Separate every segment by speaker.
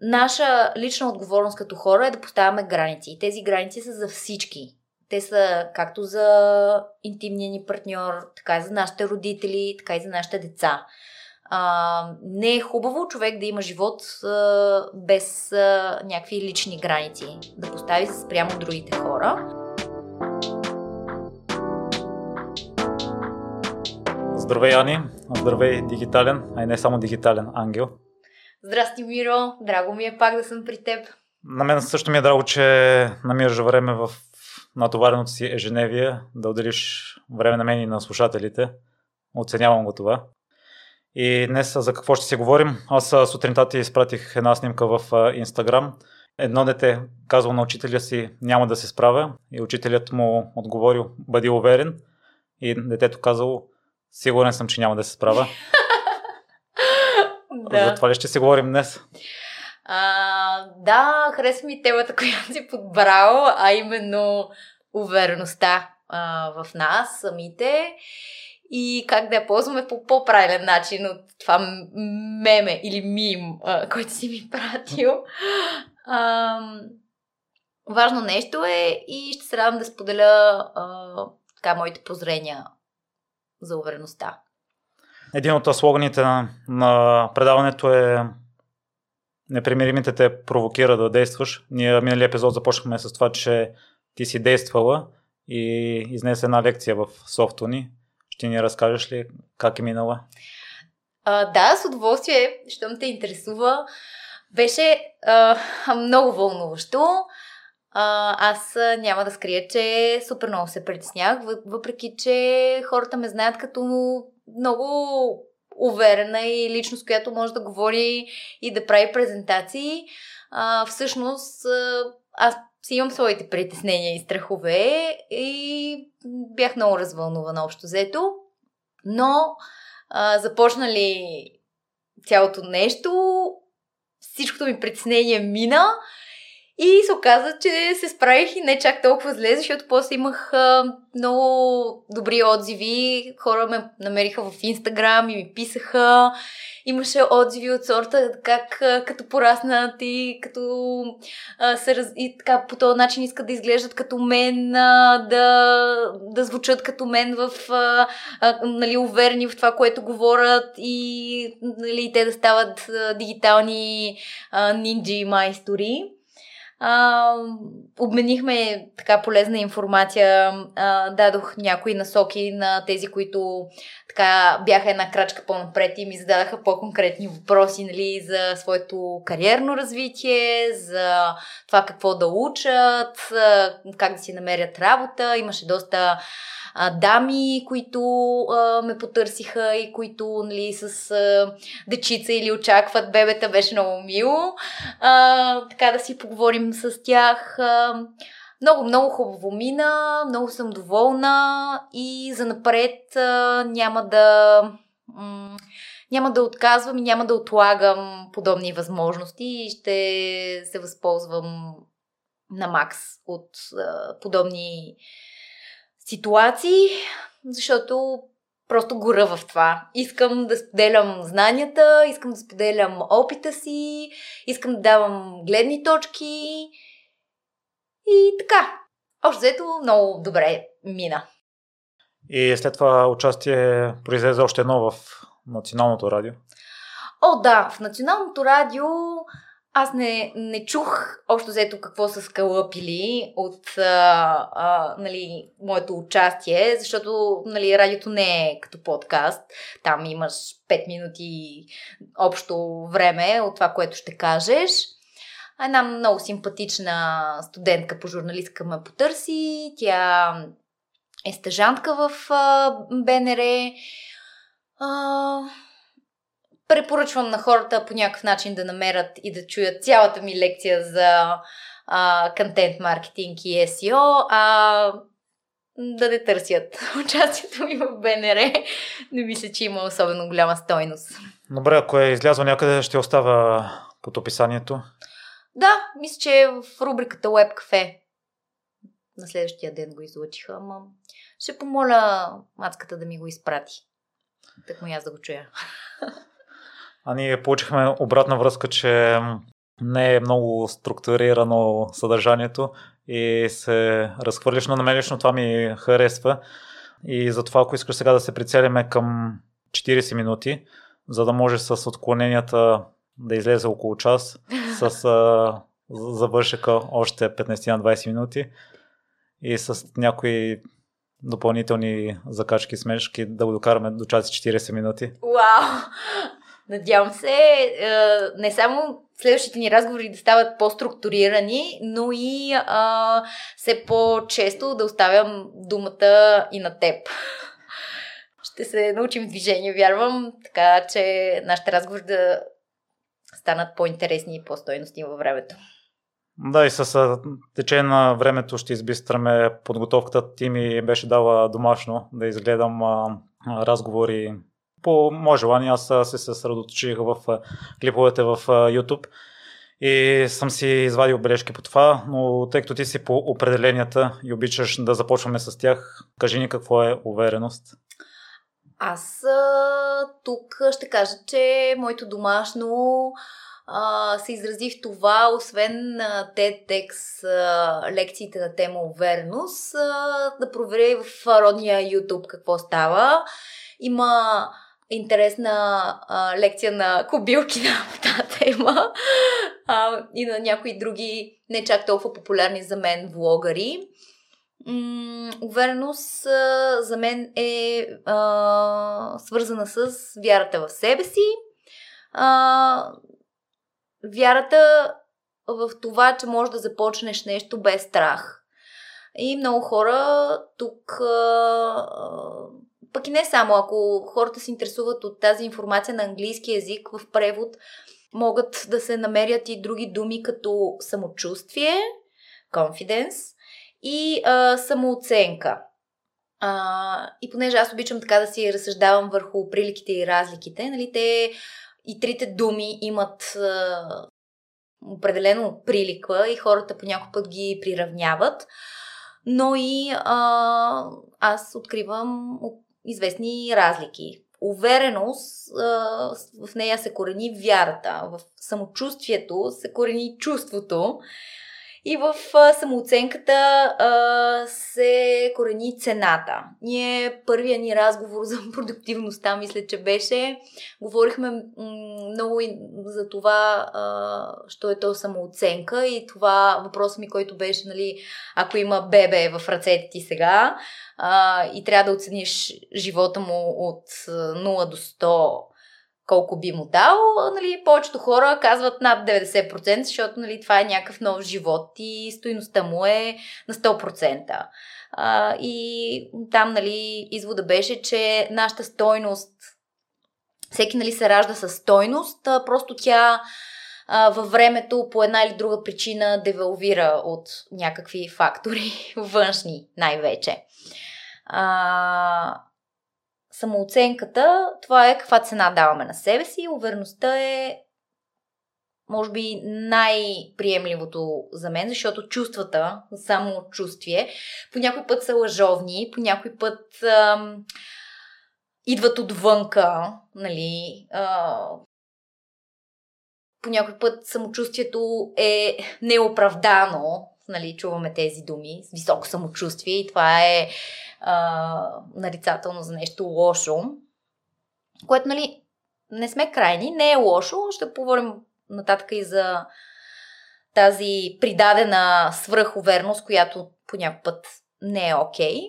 Speaker 1: наша лична отговорност като хора е да поставяме граници. И тези граници са за всички. Те са както за интимния ни партньор, така и за нашите родители, така и за нашите деца. А, не е хубаво човек да има живот а, без а, някакви лични граници, да постави се спрямо другите хора.
Speaker 2: Здравей, Ани! Здравей, дигитален, а и не само дигитален ангел.
Speaker 1: Здрасти, Миро! Драго ми е пак да съм при теб.
Speaker 2: На мен също ми е драго, че намираш време в натовареното си ежедневие да отделиш време на мен и на слушателите. Оценявам го това. И днес за какво ще си говорим? Аз сутринта ти изпратих една снимка в Инстаграм. Едно дете казало на учителя си няма да се справя и учителят му отговорил бъди уверен и детето казало сигурен съм, че няма да се справя. Да. За това ли ще си говорим днес?
Speaker 1: А, да, харесва ми темата, която си подбрал, а именно увереността а, в нас самите и как да я ползваме по по-правилен начин от това меме или мим, а, който си ми пратил. А, важно нещо е и ще се радвам да споделя а, така моите прозрения за увереността.
Speaker 2: Един от слоганите на, на предаването е непримиримите те провокира да действаш. Ние миналия епизод започнахме с това, че ти си действала и изнесе една лекция в софту ни. Ще ни разкажеш ли как е минала?
Speaker 1: А, да, с удоволствие, щом те интересува. Беше а, много вълнуващо. Аз няма да скрия, че супер много се притеснях, въпреки че хората ме знаят като много уверена и личност, която може да говори и да прави презентации. А, всъщност, аз си имам своите притеснения и страхове и бях много развълнувана общо взето. Но а, започна ли цялото нещо, всичкото ми притеснение мина и се оказа, че се справих и не чак толкова зле, защото после имах а, много добри отзиви. Хора ме намериха в Инстаграм и ми писаха. Имаше отзиви от сорта как а, като пораснат и като а, се раз... и така по този начин искат да изглеждат като мен, а, да, да звучат като мен в а, а, нали, уверени в това, което говорят и нали, те да стават а, дигитални а, нинджи майстори а, обменихме така полезна информация, а, дадох някои насоки на тези, които така бяха една крачка по-напред и ми зададаха по-конкретни въпроси нали, за своето кариерно развитие, за това какво да учат, как да си намерят работа. Имаше доста а, дами, които а, ме потърсиха и които нали, с а, дечица или очакват бебета, беше много мило. А, така да си поговорим с тях. Много, много хубаво мина, много съм доволна и за напред няма да. Няма да отказвам и няма да отлагам подобни възможности и ще се възползвам на макс от а, подобни ситуации, защото просто гора в това. Искам да споделям знанията, искам да споделям опита си, искам да давам гледни точки и така. Още взето много добре мина.
Speaker 2: И след това участие произлезе още едно в Националното радио.
Speaker 1: О, да, в Националното радио аз не, не чух общо взето какво са скалъпили от а, а, нали, моето участие, защото нали, радиото не е като подкаст. Там имаш 5 минути общо време от това, което ще кажеш. Една много симпатична студентка по журналистка ме потърси. Тя е стъжантка в а, БНР. А, препоръчвам на хората по някакъв начин да намерят и да чуят цялата ми лекция за контент маркетинг и SEO, а да не търсят участието ми в БНР. Не мисля, че има особено голяма стойност.
Speaker 2: Добре, ако е излязло някъде, ще остава под описанието.
Speaker 1: Да, мисля, че е в рубриката Web Cafe. На следващия ден го излучиха, ама ще помоля мацката да ми го изпрати. Так му аз да го чуя.
Speaker 2: А ние получихме обратна връзка, че не е много структурирано съдържанието и се разхвърлиш, но на лично това ми харесва. И затова, ако искаш сега да се прицелиме към 40 минути, за да може с отклоненията да излезе около час, с а, завършека още 15 на 20 минути и с някои допълнителни закачки, смешки да го докараме до час 40 минути.
Speaker 1: Вау! Надявам се не само следващите ни разговори да стават по-структурирани, но и а, все по-често да оставям думата и на теб. Ще се научим движение, вярвам, така че нашите разговори да станат по-интересни и по-стойностни във времето.
Speaker 2: Да, и с течение на времето ще избистраме подготовката. Ти ми беше дала домашно да изгледам а, разговори по мое желание. Аз се съсредоточих в клиповете в YouTube и съм си извадил бележки по това, но тъй като ти си по определенията и обичаш да започваме с тях, кажи ни какво е увереност.
Speaker 1: Аз тук ще кажа, че моето домашно а, се изрази в това, освен на TEDx а, лекциите на тема увереност, а, да проверя в родния YouTube какво става. Има интересна а, лекция на кобилки на тази тема а, и на някои други не чак толкова популярни за мен влогари. М- увереност а, за мен е а, свързана с вярата в себе си. А, вярата в това, че можеш да започнеш нещо без страх. И много хора тук, а, пък и не само, ако хората се интересуват от тази информация на английски язик в превод, могат да се намерят и други думи като самочувствие, confidence и а, самооценка. А, и понеже аз обичам така да си разсъждавам върху приликите и разликите, нали, те и трите думи имат а, определено прилика и хората по път ги приравняват, но и а, аз откривам известни разлики. Увереност, в нея се корени вярата, в самочувствието се корени чувството и в самооценката а, се корени цената. Ние, първия ни разговор за продуктивността, мисля, че беше, говорихме много и за това, а, що е то самооценка и това въпрос ми, който беше, нали, ако има бебе в ръцете ти сега а, и трябва да оцениш живота му от 0 до 100 колко би му дал, нали, повечето хора казват над 90%, защото нали, това е някакъв нов живот и стоиността му е на 100%. А, и там нали, извода беше, че нашата стойност, всеки нали, се ражда с стойност, а, просто тя а, във времето по една или друга причина девалвира от някакви фактори, външни най-вече. А, самооценката, това е каква цена даваме на себе си. Увереността е може би най-приемливото за мен, защото чувствата, само чувствие, по някой път са лъжовни, по някой път ам, идват отвънка, нали, а, по някой път самочувствието е неоправдано, нали, чуваме тези думи, с високо самочувствие и това е а, нарицателно за нещо лошо, което, нали, не сме крайни, не е лошо, ще поговорим нататък и за тази придадена свръхуверност, която по някой път не е окей.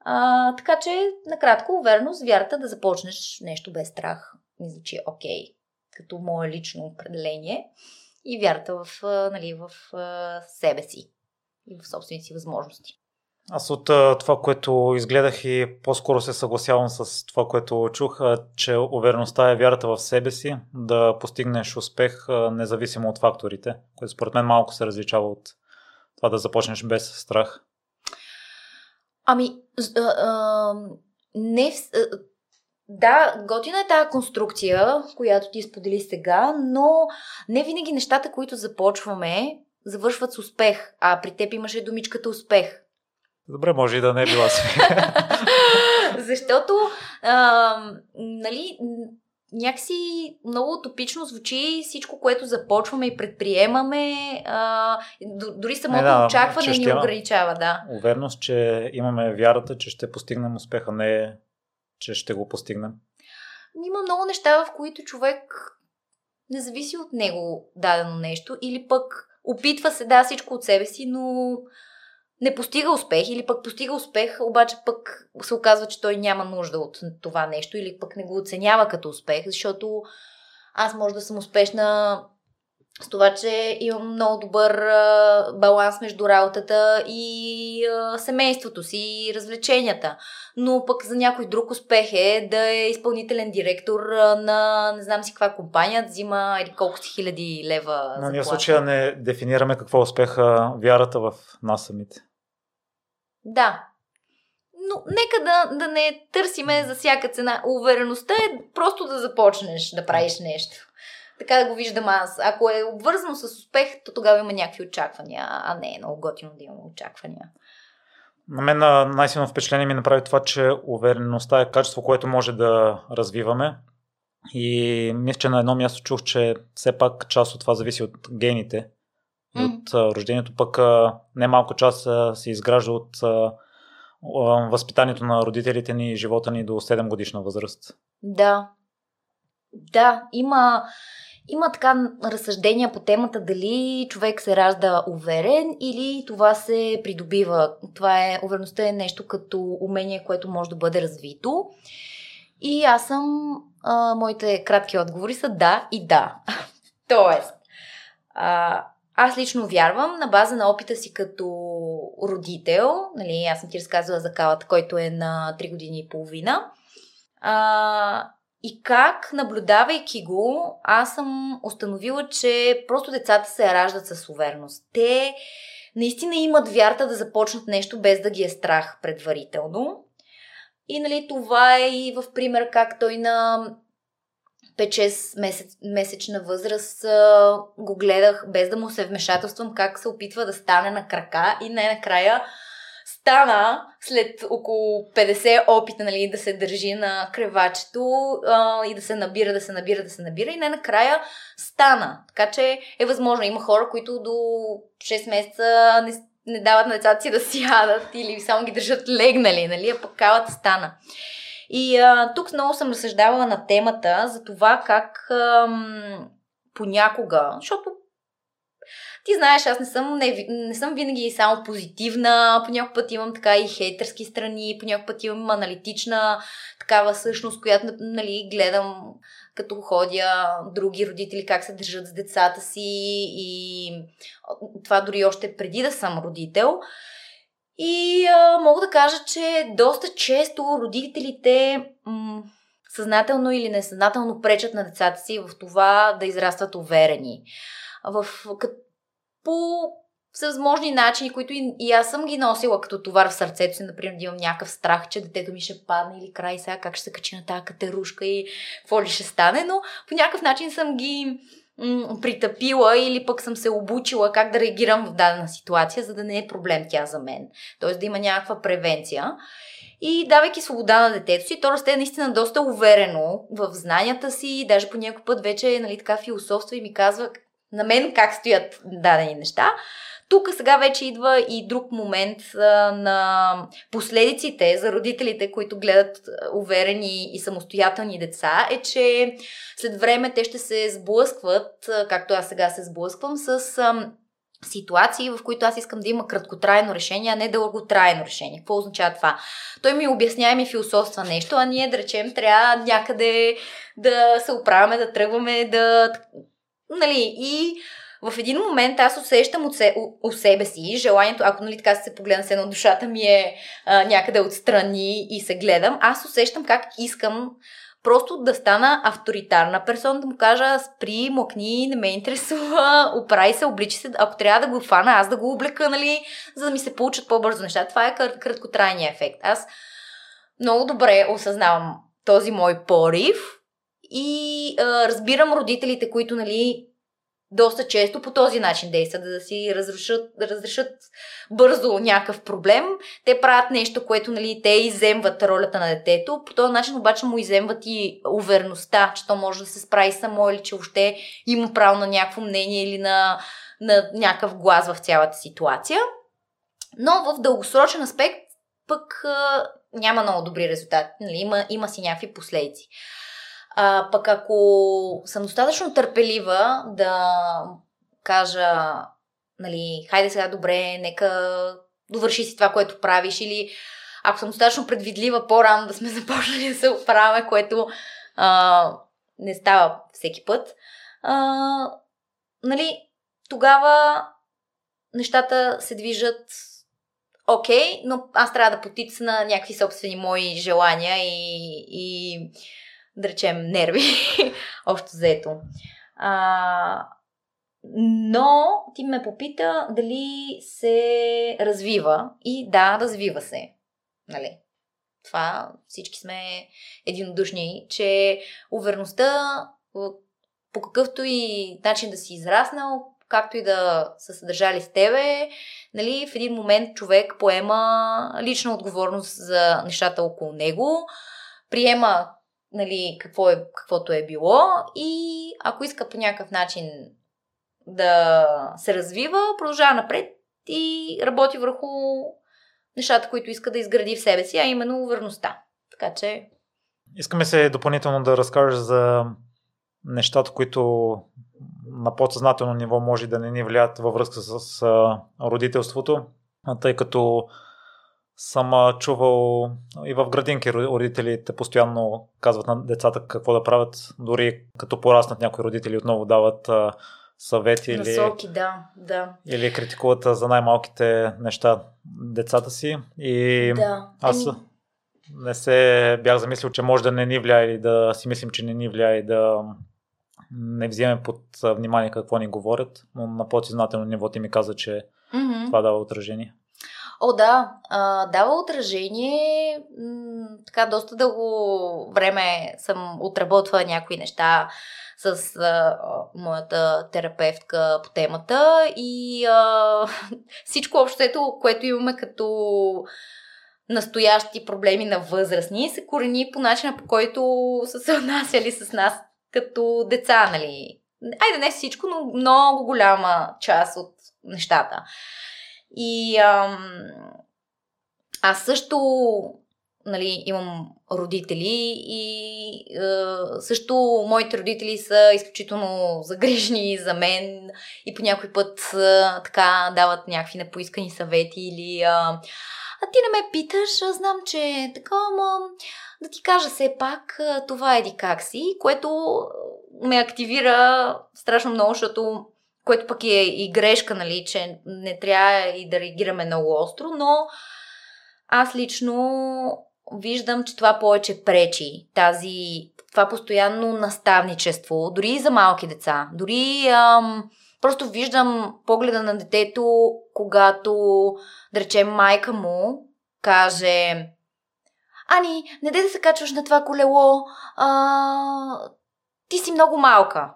Speaker 1: А, така че, накратко, увереност, вярата да започнеш нещо без страх, мисля, че е окей, като мое лично определение и вярата в, нали, в себе си и в собствените си възможности.
Speaker 2: Аз от това, което изгледах и по-скоро се съгласявам с това, което чух, че увереността е вярата в себе си, да постигнеш успех независимо от факторите, което според мен малко се различава от това да започнеш без страх.
Speaker 1: Ами, а, а, не. Да, готина е тази конструкция, която ти сподели сега, но не винаги нещата, които започваме, завършват с успех. А при теб имаше думичката успех.
Speaker 2: Добре, може и да не е била си.
Speaker 1: Защото, а, нали, някакси много утопично звучи всичко, което започваме и предприемаме. А, дори самото не, да, очакване ни ограничава. Да.
Speaker 2: Увереност, че имаме вярата, че ще постигнем успеха, не че ще го постигнем.
Speaker 1: Има много неща, в които човек не зависи от него дадено нещо или пък опитва се да всичко от себе си, но не постига успех или пък постига успех, обаче пък се оказва, че той няма нужда от това нещо или пък не го оценява като успех, защото аз може да съм успешна с това, че имам много добър а, баланс между работата и а, семейството си и развлеченията. Но пък за някой друг успех е да е изпълнителен директор на не знам си каква компания, да взима или колко си хиляди лева.
Speaker 2: Но ние в случая не дефинираме какво е успеха вярата в нас самите.
Speaker 1: Да. Но нека да, да не търсиме за всяка цена. Увереността е просто да започнеш да правиш нещо. Така да го виждам аз. Ако е обвързано с успех, то тогава има някакви очаквания, а не е много готино да имаме очаквания.
Speaker 2: На мен най-силно впечатление ми направи това, че увереността е качество, което може да развиваме. И мисля, че на едно място чух, че все пак част от това зависи от гените. Mm. От рождението пък не малко част се изгражда от възпитанието на родителите ни и живота ни до 7 годишна възраст.
Speaker 1: Да. Да, има, има така разсъждения по темата дали човек се ражда уверен или това се придобива. Това е, увереността е нещо като умение, което може да бъде развито. И аз съм, а, моите кратки отговори са да и да. Тоест, а, аз лично вярвам на база на опита си като родител, нали, аз съм ти разказвала за калата, който е на 3 години и половина, а, и как, наблюдавайки го, аз съм установила, че просто децата се раждат с увереност. Те наистина имат вярта да започнат нещо без да ги е страх предварително. И нали, това е и в пример как той на 5-6 месец, месечна възраст го гледах без да му се вмешателствам как се опитва да стане на крака и най-накрая стана след около 50 опита нали, да се държи на кревачето а, и да се набира, да се набира, да се набира и най-накрая стана. Така че е възможно. Има хора, които до 6 месеца не, не дават на децата си да сядат или само ги държат легнали, нали, а пък калата стана. И а, тук много съм разсъждавала на темата за това как ам, понякога, защото ти знаеш, аз не съм, не, не съм винаги само позитивна, по някой път имам така и хейтърски страни, по някой път имам аналитична такава същност, която нали, гледам като ходя други родители как се държат с децата си и това дори още преди да съм родител. И а, мога да кажа, че доста често родителите м- съзнателно или несъзнателно пречат на децата си в това да израстват уверени. В, като, по всевъзможни начини, които и, и аз съм ги носила като товар в сърцето си, например, да имам някакъв страх, че детето ми ще падне или край сега как ще се качи на тази катерушка и какво ли ще стане, но по някакъв начин съм ги притъпила или пък съм се обучила как да реагирам в дадена ситуация, за да не е проблем тя за мен. Тоест да има някаква превенция. И давайки свобода на детето си, то расте наистина доста уверено в знанията си, даже по някой път вече нали, така философства и ми казва на мен как стоят дадени неща. Тук сега вече идва и друг момент а, на последиците за родителите, които гледат уверени и самостоятелни деца, е, че след време те ще се сблъскват, както аз сега се сблъсквам, с а, ситуации, в които аз искам да има краткотрайно решение, а не дълготрайно решение. Какво означава това? Той ми обяснява и ми философства нещо, а ние, да речем, трябва някъде да се оправяме, да тръгваме, да... Нали, и в един момент аз усещам от, се, у, у себе си желанието, ако нали така се погледна се на душата ми е а, някъде отстрани и се гледам, аз усещам как искам просто да стана авторитарна персона, да му кажа спри, мокни, не ме интересува, оправи се, обличи се, ако трябва да го фана, аз да го облека, нали, за да ми се получат по-бързо неща. Това е краткотрайният ефект. Аз много добре осъзнавам този мой порив и а, разбирам родителите, които, нали, доста често по този начин действат, да си разрешат, да разрешат бързо някакъв проблем. Те правят нещо, което нали, те иземват ролята на детето. По този начин обаче му иземват и увереността, че то може да се справи само или че още има право на някакво мнение или на, на някакъв глас в цялата ситуация. Но в дългосрочен аспект пък а, няма много добри резултати. Нали? Има, има си някакви последици. А, пък ако съм достатъчно търпелива да кажа, нали, хайде сега добре, нека довърши си това, което правиш, или ако съм достатъчно предвидлива по-рано да сме започнали да се оправяме, което а, не става всеки път, а, нали, тогава нещата се движат окей, okay, но аз трябва да потицна някакви собствени мои желания и, и да речем, нерви, общо заето. А, но ти ме попита дали се развива. И да, развива се. Нали? Това всички сме единодушни, че увереността по какъвто и начин да си израснал, както и да са съдържали с тебе, нали, в един момент човек поема лична отговорност за нещата около него, приема нали, какво е, каквото е било и ако иска по някакъв начин да се развива, продължава напред и работи върху нещата, които иска да изгради в себе си, а именно уверността. Така че...
Speaker 2: Искаме се допълнително да разкажеш за нещата, които на подсъзнателно ниво може да не ни влияят във връзка с родителството, тъй като съм чувал и в градинки родителите постоянно казват на децата какво да правят, дори като пораснат някои родители отново дават съвети
Speaker 1: Насоки, или, да, да.
Speaker 2: или критикуват за най-малките неща децата си. И
Speaker 1: да.
Speaker 2: аз ами... не се бях замислил, че може да не ни влияе или да си мислим, че не ни влияе и да не вземем под внимание какво ни говорят, но на подсъзнателно ниво ти ми каза, че mm-hmm. това дава отражение.
Speaker 1: О, да, а, дава отражение. М- така, доста дълго време съм отработвала някои неща с а, моята терапевтка по темата и а, всичко общото, което имаме като настоящи проблеми на възрастни, се корени по начина по който са се отнасяли с нас като деца, нали? Айде не всичко, но много голяма част от нещата. И ам, аз също нали, имам родители и е, също моите родители са изключително загрижени за мен и по някой път е, така дават някакви непоискани съвети или е, а ти не ме питаш, а знам, че е така, ама да ти кажа все пак, това еди как си, което ме активира страшно много, защото което пък е и грешка, нали, че не трябва и да реагираме много остро, но аз лично виждам, че това повече пречи. Тази, това постоянно наставничество, дори и за малки деца. Дори ам, просто виждам погледа на детето, когато, да речем, майка му каже Ани, не дай да се качваш на това колело, а, ти си много малка.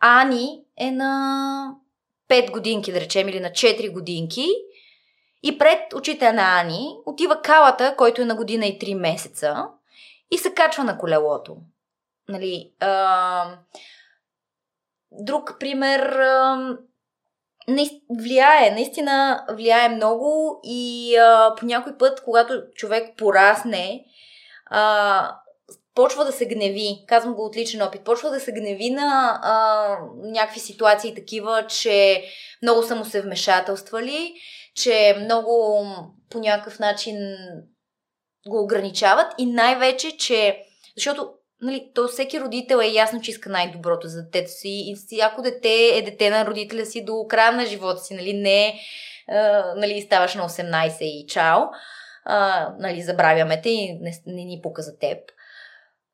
Speaker 1: Ани е на 5 годинки, да речем, или на 4 годинки. И пред очите на Ани отива калата, който е на година и 3 месеца и се качва на колелото. Нали, а... Друг пример а... влияе, наистина влияе много и а, по някой път, когато човек порасне, а, почва да се гневи, казвам го от личен опит, почва да се гневи на а, някакви ситуации такива, че много са му се вмешателствали, че много по някакъв начин го ограничават и най-вече, че защото нали, то всеки родител е ясно, че иска най-доброто за детето си и всяко дете е дете на родителя си до края на живота си, нали, не нали, ставаш на 18 и чао, нали, забравяме те и не, не ни пука за теб.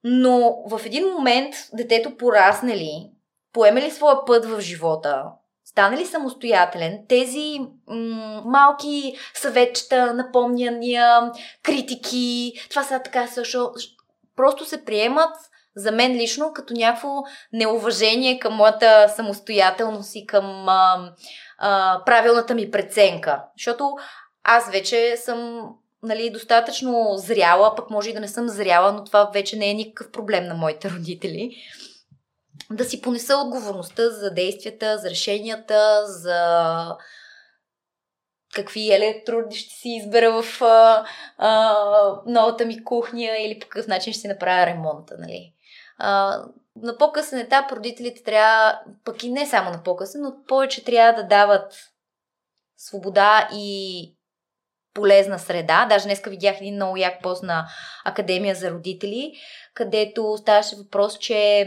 Speaker 1: Но в един момент детето порасне ли, поеме ли своя път в живота, стане ли самостоятелен, тези м- малки съветчета, напомняния, критики, това са така също, просто се приемат за мен лично като някакво неуважение към моята самостоятелност и към а, а, правилната ми преценка. Защото аз вече съм нали, достатъчно зряла, пък може и да не съм зряла, но това вече не е никакъв проблем на моите родители. Да си понеса отговорността за действията, за решенията, за какви електроди ще си избера в а, а, новата ми кухня или по какъв начин ще си направя ремонта. Нали. А, на по-късен етап родителите трябва, пък и не само на по-късен, но повече трябва да дават свобода и полезна среда. Даже днеска видях един много як пост на Академия за родители, където ставаше въпрос, че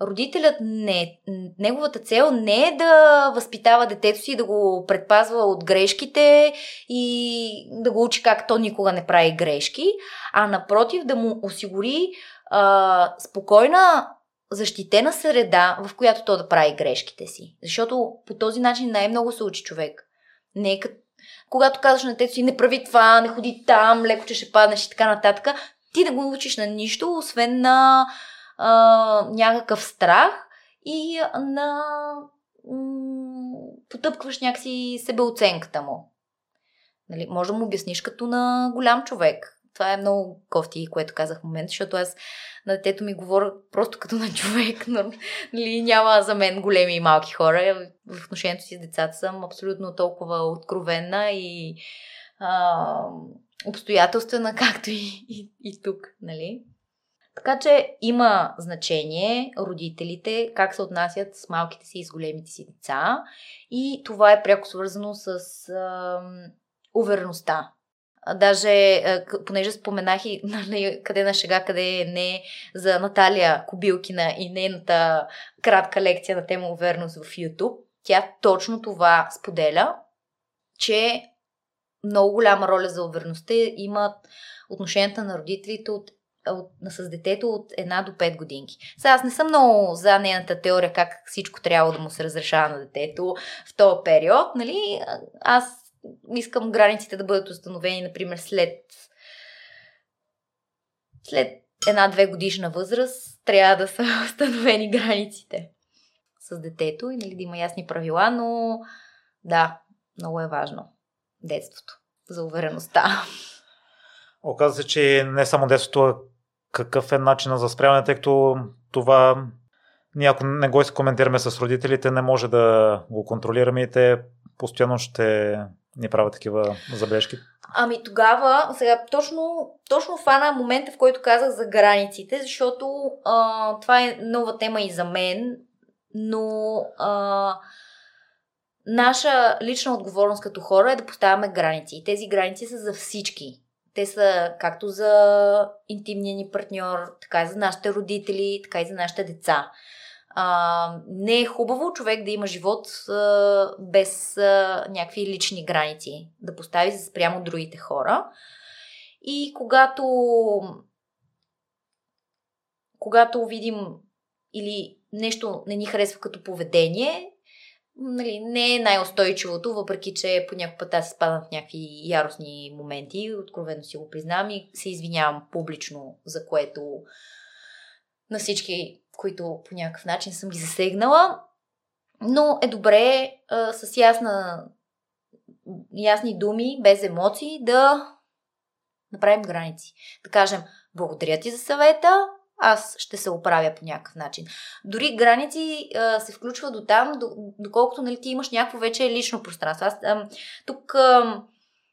Speaker 1: родителят не, неговата цел не е да възпитава детето си, да го предпазва от грешките и да го учи как то никога не прави грешки, а напротив да му осигури а, спокойна защитена среда, в която то да прави грешките си. Защото по този начин най-много се учи човек. Не е като когато казваш на детето си не прави това, не ходи там, леко че ще паднеш и така нататък, ти да го учиш на нищо, освен на а, някакъв страх и на потъпкваш някакси себеоценката му. Нали, може да му обясниш като на голям човек. Това е много кофти, което казах в момента, защото аз на детето ми говоря просто като на човек, нали, няма за мен големи и малки хора. В отношението си с децата съм абсолютно толкова откровенна и а, обстоятелствена, както и, и, и тук. Нали? Така че има значение родителите как се отнасят с малките си и с големите си деца и това е пряко свързано с а, увереността Даже, понеже споменах и нали, къде на шега, къде не, за Наталия Кобилкина и нейната кратка лекция на тема увереност в YouTube, тя точно това споделя, че много голяма роля за увереността имат отношенията на родителите от, от, с детето от една до 5 годинки. Сега аз не съм много за нейната теория как всичко трябва да му се разрешава на детето в този период. Нали? Аз искам границите да бъдат установени, например, след след една-две годишна възраст трябва да са установени границите с детето и нали, да има ясни правила, но да, много е важно детството за увереността.
Speaker 2: Оказва се, че не само детството, а какъв е начинът за спряване, тъй като това ние ако не го коментираме с родителите, не може да го контролираме и те постоянно ще не правят такива забележки?
Speaker 1: Ами тогава, сега точно, точно фана момента, в който казах за границите, защото а, това е нова тема и за мен, но а, наша лична отговорност като хора е да поставяме граници. И тези граници са за всички. Те са както за интимния ни партньор, така и за нашите родители, така и за нашите деца. А, не е хубаво човек да има живот а, без а, някакви лични граници, да постави се спрямо другите хора. И когато когато видим или нещо не ни харесва като поведение, нали, не е най-устойчивото, въпреки че по някакъв път аз спадам в някакви яростни моменти, откровено си го признавам и се извинявам публично, за което на всички които по някакъв начин съм ги засегнала. Но е добре а, с ясна, ясни думи, без емоции, да направим граници. Да кажем, благодаря ти за съвета, аз ще се оправя по някакъв начин. Дори граници а, се включва до там, доколкото нали, ти имаш някакво вече лично пространство. Аз а, тук а,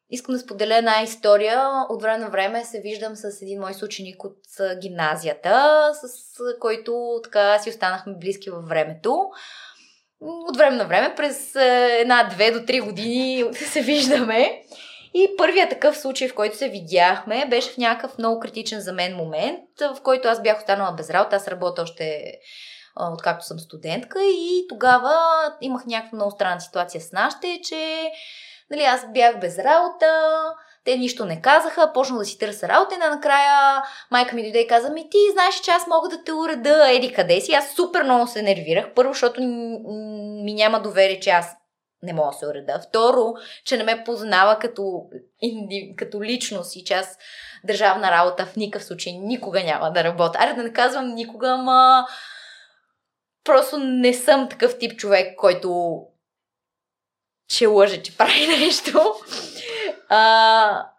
Speaker 1: Искам да споделя една история. От време на време се виждам с един мой съученик от гимназията, с който така си останахме близки във времето. От време на време, през една, две до три години се виждаме. И първият такъв случай, в който се видяхме, беше в някакъв много критичен за мен момент, в който аз бях останала без работа. Аз работя още откакто съм студентка и тогава имах някаква много странна ситуация с нашите, че Нали, аз бях без работа, те нищо не казаха, почнах да си търся работа и накрая майка ми дойде и каза, ми ти знаеш, че аз мога да те уреда, еди къде си. Аз супер много се нервирах. Първо, защото ми няма доверие, че аз не мога да се уреда. Второ, че не ме познава като, като личност и част държавна работа в никакъв случай никога няма да работя. Аре да не казвам никога, ама просто не съм такъв тип човек, който че лъже, че прави нещо. А,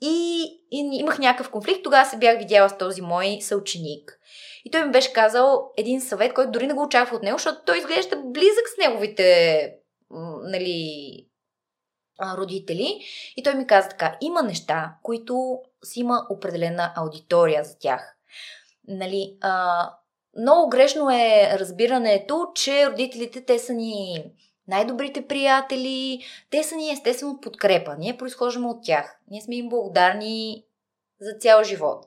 Speaker 1: и, и имах някакъв конфликт. Тогава се бях видяла с този мой съученик. И той ми беше казал един съвет, който дори не го очаква от него, защото той изглежда близък с неговите нали, родители. И той ми каза така, има неща, които си има определена аудитория за тях. Нали, а, много грешно е разбирането, че родителите те са ни най-добрите приятели, те са ни естествено подкрепа. Ние произхождаме от тях. Ние сме им благодарни за цял живот.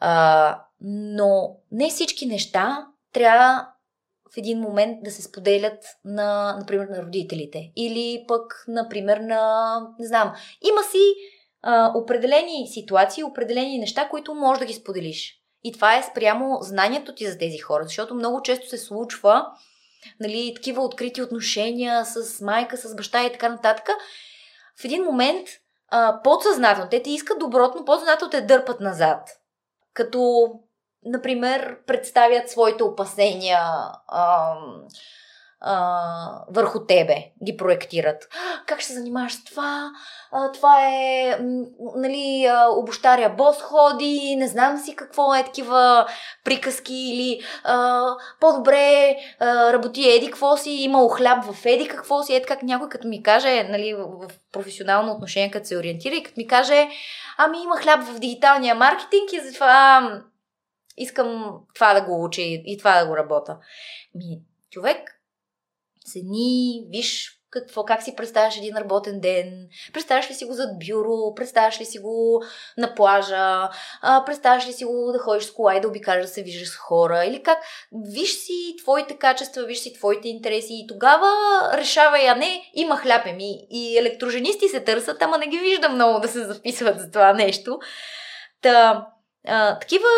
Speaker 1: А, но не всички неща трябва в един момент да се споделят на, например, на родителите. Или пък, например, на, не знам, има си а, определени ситуации, определени неща, които можеш да ги споделиш. И това е спрямо знанието ти за тези хора, защото много често се случва нали, такива открити отношения с майка, с баща и така нататък. В един момент а, подсъзнателно, те ти искат доброто, но подсъзнателно те дърпат назад. Като например, представят своите опасения а, а, върху тебе, ги проектират. Как ще занимаваш с това? А, това е, нали, обощаря бос ходи, не знам си какво е, такива приказки или а, по-добре а, работи еди какво си, имало хляб в еди какво си, ед как някой като ми каже, нали, в професионално отношение, като се ориентира и като ми каже, ами има хляб в дигиталния маркетинг и затова искам това да го уча и, това да го работя. Ми, човек, седни, виж какво, как си представяш един работен ден, представяш ли си го зад бюро, представяш ли си го на плажа, а, представяш ли си го да ходиш с кола и да обикаляш да се виждаш с хора, или как, виж си твоите качества, виж си твоите интереси и тогава решавай, а не, има хляб ми и електроженисти се търсят, ама не ги виждам много да се записват за това нещо. Та, а, такива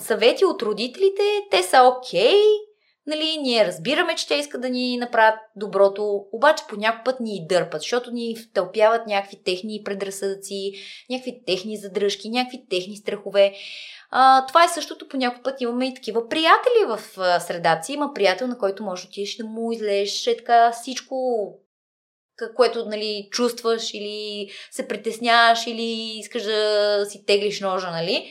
Speaker 1: съвети от родителите, те са окей, okay, нали, ние разбираме, че те искат да ни направят доброто, обаче по път ни дърпат, защото ни втълпяват някакви техни предразсъдъци, някакви техни задръжки, някакви техни страхове. А, това е същото, по някой път имаме и такива приятели в средата си. Има приятел, на който може да отидеш да му излезеш е така всичко което нали, чувстваш или се притесняваш или искаш да си теглиш ножа, нали?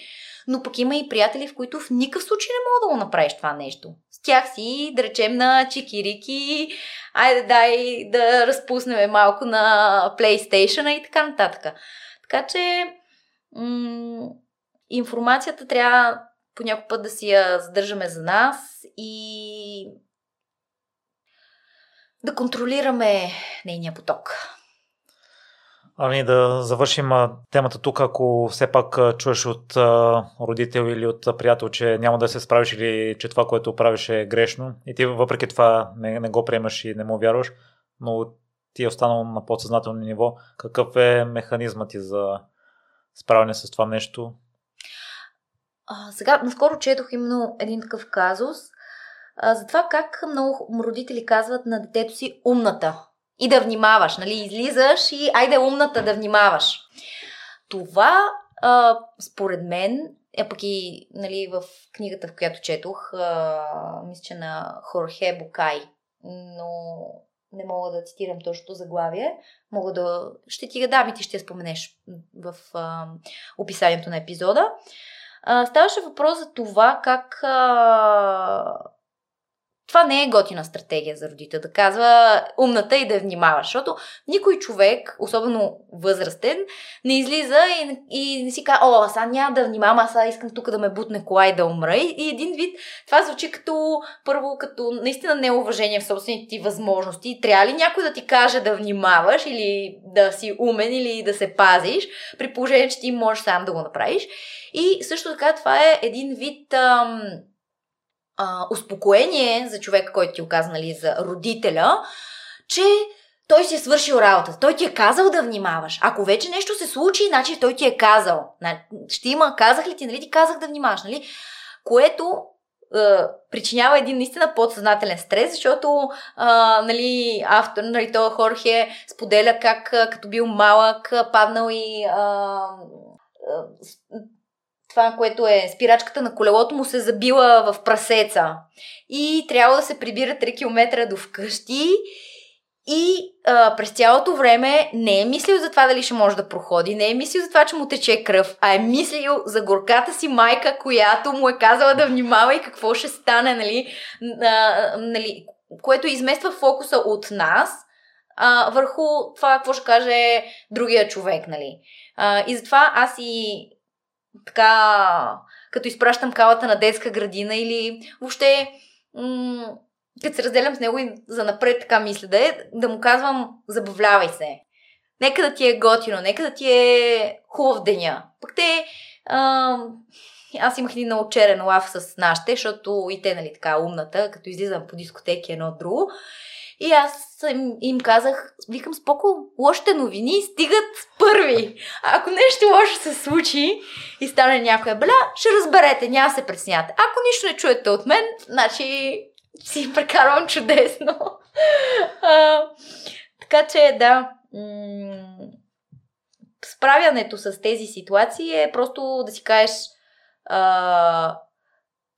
Speaker 1: Но пък има и приятели, в които в никакъв случай не мога да го направиш това нещо. С тях си, да речем, на чикирики, айде дай да разпуснем малко на PlayStation и така нататък. Така че м- информацията трябва по да си я задържаме за нас и да контролираме нейния поток.
Speaker 2: Ами да завършим темата тук, ако все пак чуеш от родител или от приятел, че няма да се справиш или че това, което правиш е грешно и ти въпреки това не, не го приемаш и не му вярваш, но ти е останал на подсъзнателно ниво, какъв е механизмът ти за справяне с това нещо?
Speaker 1: А, сега, наскоро четох именно един такъв казус. А, за това как много родители казват на детето си умната и да внимаваш, нали? Излизаш и айде умната да внимаваш. Това, а, според мен, е пък и нали, в книгата, в която четох, а, мисля, че на Хорхе Букай, но не мога да цитирам точното заглавие. Мога да... Ще ти ga дам и ти ще я споменеш в а, описанието на епизода. А, ставаше въпрос за това как а, това не е готина стратегия за родител, да казва умната и да внимава, защото никой човек, особено възрастен, не излиза и, и не си казва, о, аз няма да внимавам, аз искам тук да ме бутне кола и да умра. И, и един вид, това звучи като, първо, като наистина неуважение в собствените ти възможности. Трябва ли някой да ти каже да внимаваш или да си умен или да се пазиш, при положение, че ти можеш сам да го направиш. И също така това е един вид... Ам, а, успокоение за човека, който ти оказа, нали, за родителя, че той си е свършил работа. Той ти е казал да внимаваш. Ако вече нещо се случи, значи той ти е казал. Ще има, казах ли ти, нали ти казах да внимаваш, нали? Което а, причинява един наистина подсъзнателен стрес, защото а, нали, автор, нали, това Хорхе споделя как като бил малък, паднал и а, това, което е спирачката на колелото му се забила в прасеца. И трябва да се прибира 3 км до вкъщи и а, през цялото време не е мислил за това дали ще може да проходи, не е мислил за това, че му тече кръв, а е мислил за горката си майка, която му е казала да внимава и какво ще стане, нали, а, нали което измества фокуса от нас а, върху това, какво ще каже другия човек, нали. А, и затова аз и така, като изпращам калата на детска градина или въобще м- като се разделям с него и за напред така мисля да е, да му казвам забавлявай се. Нека да ти е готино, нека да ти е хубав деня. Пък те, а, аз имах един много черен лав с нашите, защото и те, нали така, умната, като излизам по дискотеки едно от друго. И аз им, им казах, викам споко, лошите новини стигат първи. Ако нещо лошо се случи и стане някоя бля, ще разберете, няма се пресняте. Ако нищо не чуете от мен, значи си прекарвам чудесно. а, така че, да, справянето с тези ситуации е просто да си кажеш а,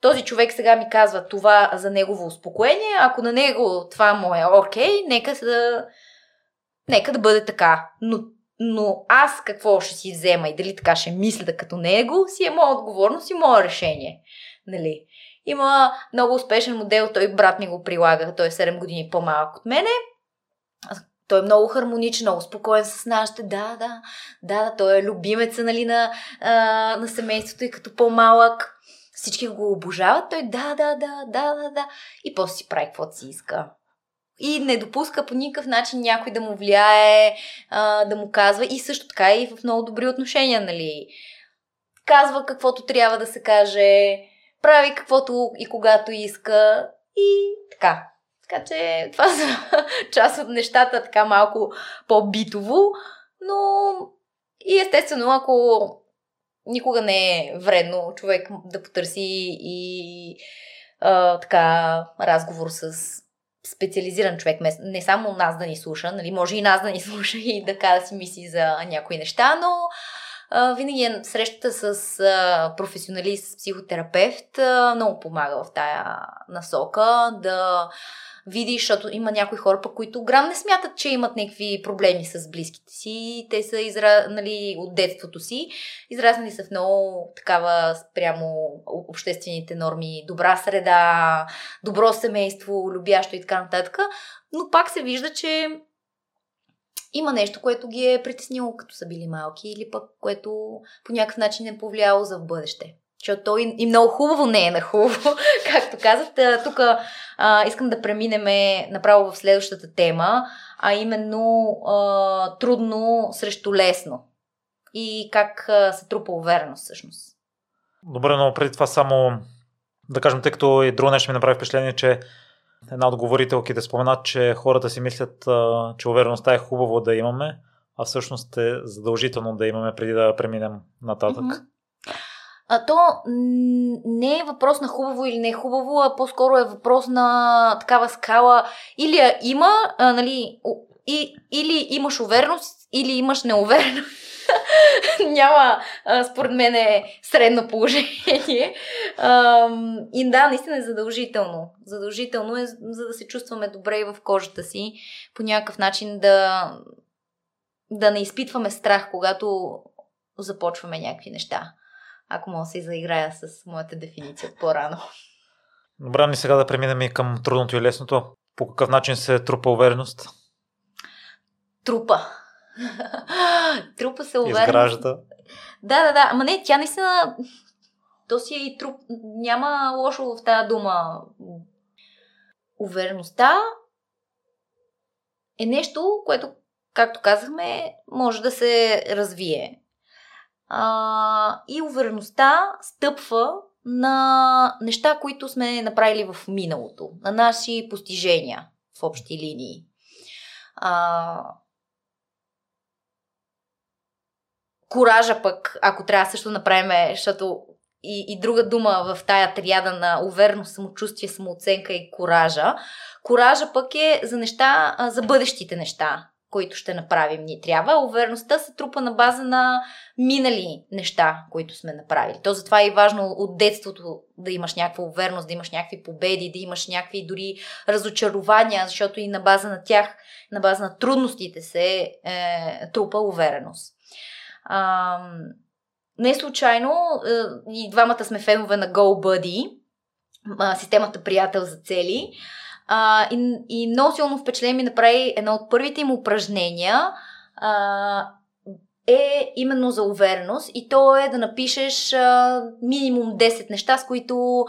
Speaker 1: този човек сега ми казва това за негово успокоение, ако на него това му е окей, нека да, нека да бъде така. Но, но аз какво ще си взема и дали така ще мисля да като него, си е моя отговорност и мое решение. Нали? Има много успешен модел, той брат ми го прилага, той е 7 години по-малък от мене. Той е много хармоничен, много спокоен с нашите. Да, да, да, той е любимеца нали, на, а, на семейството и като по-малък. Всички го обожават. Той да, да, да, да, да, да. И после си прави каквото си иска. И не допуска по никакъв начин някой да му влияе, а, да му казва. И също така и в много добри отношения, нали. Казва каквото трябва да се каже прави каквото и когато иска и така. Така че това са част от нещата така малко по-битово, но и естествено, ако никога не е вредно човек да потърси и а, така разговор с специализиран човек, не само нас да ни слуша, нали, може и нас да ни слуша и да да си мисли за някои неща, но а, винаги е срещата с а, професионалист, психотерапевт а, много помага в тая насока да видиш, защото има някои хора, пък, които грам не смятат, че имат някакви проблеми с близките си. Те са изра... нали, от детството си, израснали са в много такава спрямо обществените норми, добра среда, добро семейство, любящо и така нататък. Но пак се вижда, че има нещо, което ги е притеснило, като са били малки, или пък което по някакъв начин е повлияло за в бъдеще. Защото то и, и много хубаво не е на хубаво, както казах. Тук искам да преминем направо в следващата тема, а именно а, трудно срещу лесно. И как а, се трупа увереност всъщност.
Speaker 2: Добре, но преди това само да кажем, тъй като и друго нещо ми направи впечатление, че една от говорителките спомена, че хората си мислят, че увереността е хубаво да имаме, а всъщност е задължително да имаме преди да преминем нататък. Mm-hmm.
Speaker 1: А, то не е въпрос на хубаво или не е хубаво, а по-скоро е въпрос на такава скала. Или я има, а, нали, и, или имаш увереност, или имаш неувереност. Няма, а, според мен, е средно положение. А, и да, наистина е задължително. Задължително е, за да се чувстваме добре и в кожата си. По някакъв начин да, да не изпитваме страх, когато започваме някакви неща. Ако мога да се заиграя с моята дефиниция по-рано.
Speaker 2: Добре, ни сега да преминем и към трудното и лесното. По какъв начин се трупа увереност?
Speaker 1: Трупа. Трупа се увереност.
Speaker 2: Изгражда.
Speaker 1: Да, да, да. Ама не, тя наистина... То си е и труп. Няма лошо в тази дума. Увереността е нещо, което, както казахме, може да се развие. А, и увереността стъпва на неща, които сме направили в миналото, на наши постижения в общи линии. А, Коража пък, ако трябва също да направим, защото и, и друга дума в тая триада на увереност, самочувствие, самооценка и коража. Коража пък е за неща, за бъдещите неща които ще направим ни трябва. Увереността се трупа на база на минали неща, които сме направили. То затова е и важно от детството да имаш някаква увереност, да имаш някакви победи, да имаш някакви дори разочарования, защото и на база на тях, на база на трудностите се е, трупа увереност. А, не случайно е, и двамата сме фенове на GoBuddy, системата приятел за цели. А, и, и много силно впечатление ми направи едно от първите им упражнения. А, е именно за увереност и то е да напишеш а, минимум 10 неща, с които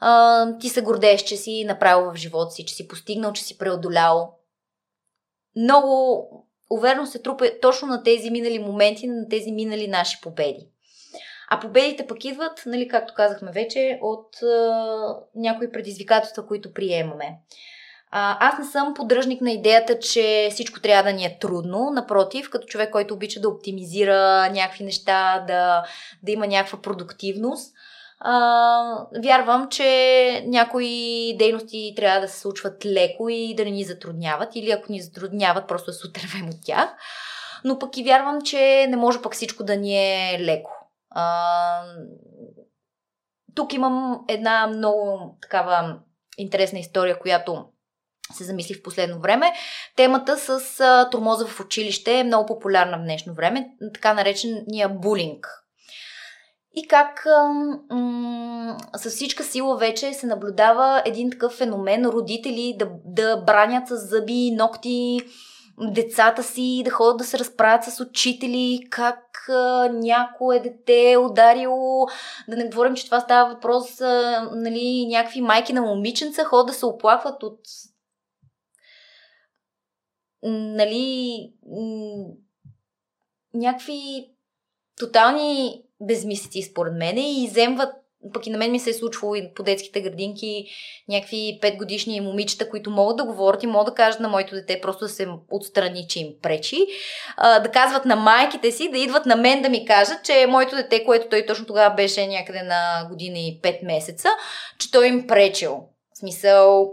Speaker 1: а, ти се гордееш, че си направил в живота си, че си постигнал, че си преодолял. Много увереност се трупа точно на тези минали моменти, на тези минали наши победи. А победите пък идват, нали, както казахме вече, от а, някои предизвикателства, които приемаме. А, аз не съм поддръжник на идеята, че всичко трябва да ни е трудно. Напротив, като човек, който обича да оптимизира някакви неща, да, да има някаква продуктивност, а, вярвам, че някои дейности трябва да се случват леко и да не ни затрудняват. Или ако ни затрудняват, просто да се отървем от тях. Но пък и вярвам, че не може пък всичко да ни е леко. А, тук имам една много такава интересна история, която се замисли в последно време. Темата с а, тормоза в училище е много популярна в днешно време, така наречения булинг. И как м- с всичка сила вече се наблюдава един такъв феномен родители да, да бранят с зъби, ногти, децата си, да ходят да се разправят с учители, как а, някое дете е ударило, да не говорим, че това става въпрос, а, нали, някакви майки на момиченца ходят да се оплакват от нали, някакви тотални безмислици според мен и иземват пък и на мен ми се е случвало и по детските градинки някакви петгодишни момичета, които могат да говорят и могат да кажат на моето дете просто да се отстрани, че им пречи. А, да казват на майките си, да идват на мен да ми кажат, че моето дете, което той точно тогава беше някъде на година и 5 месеца, че той им пречил. В смисъл,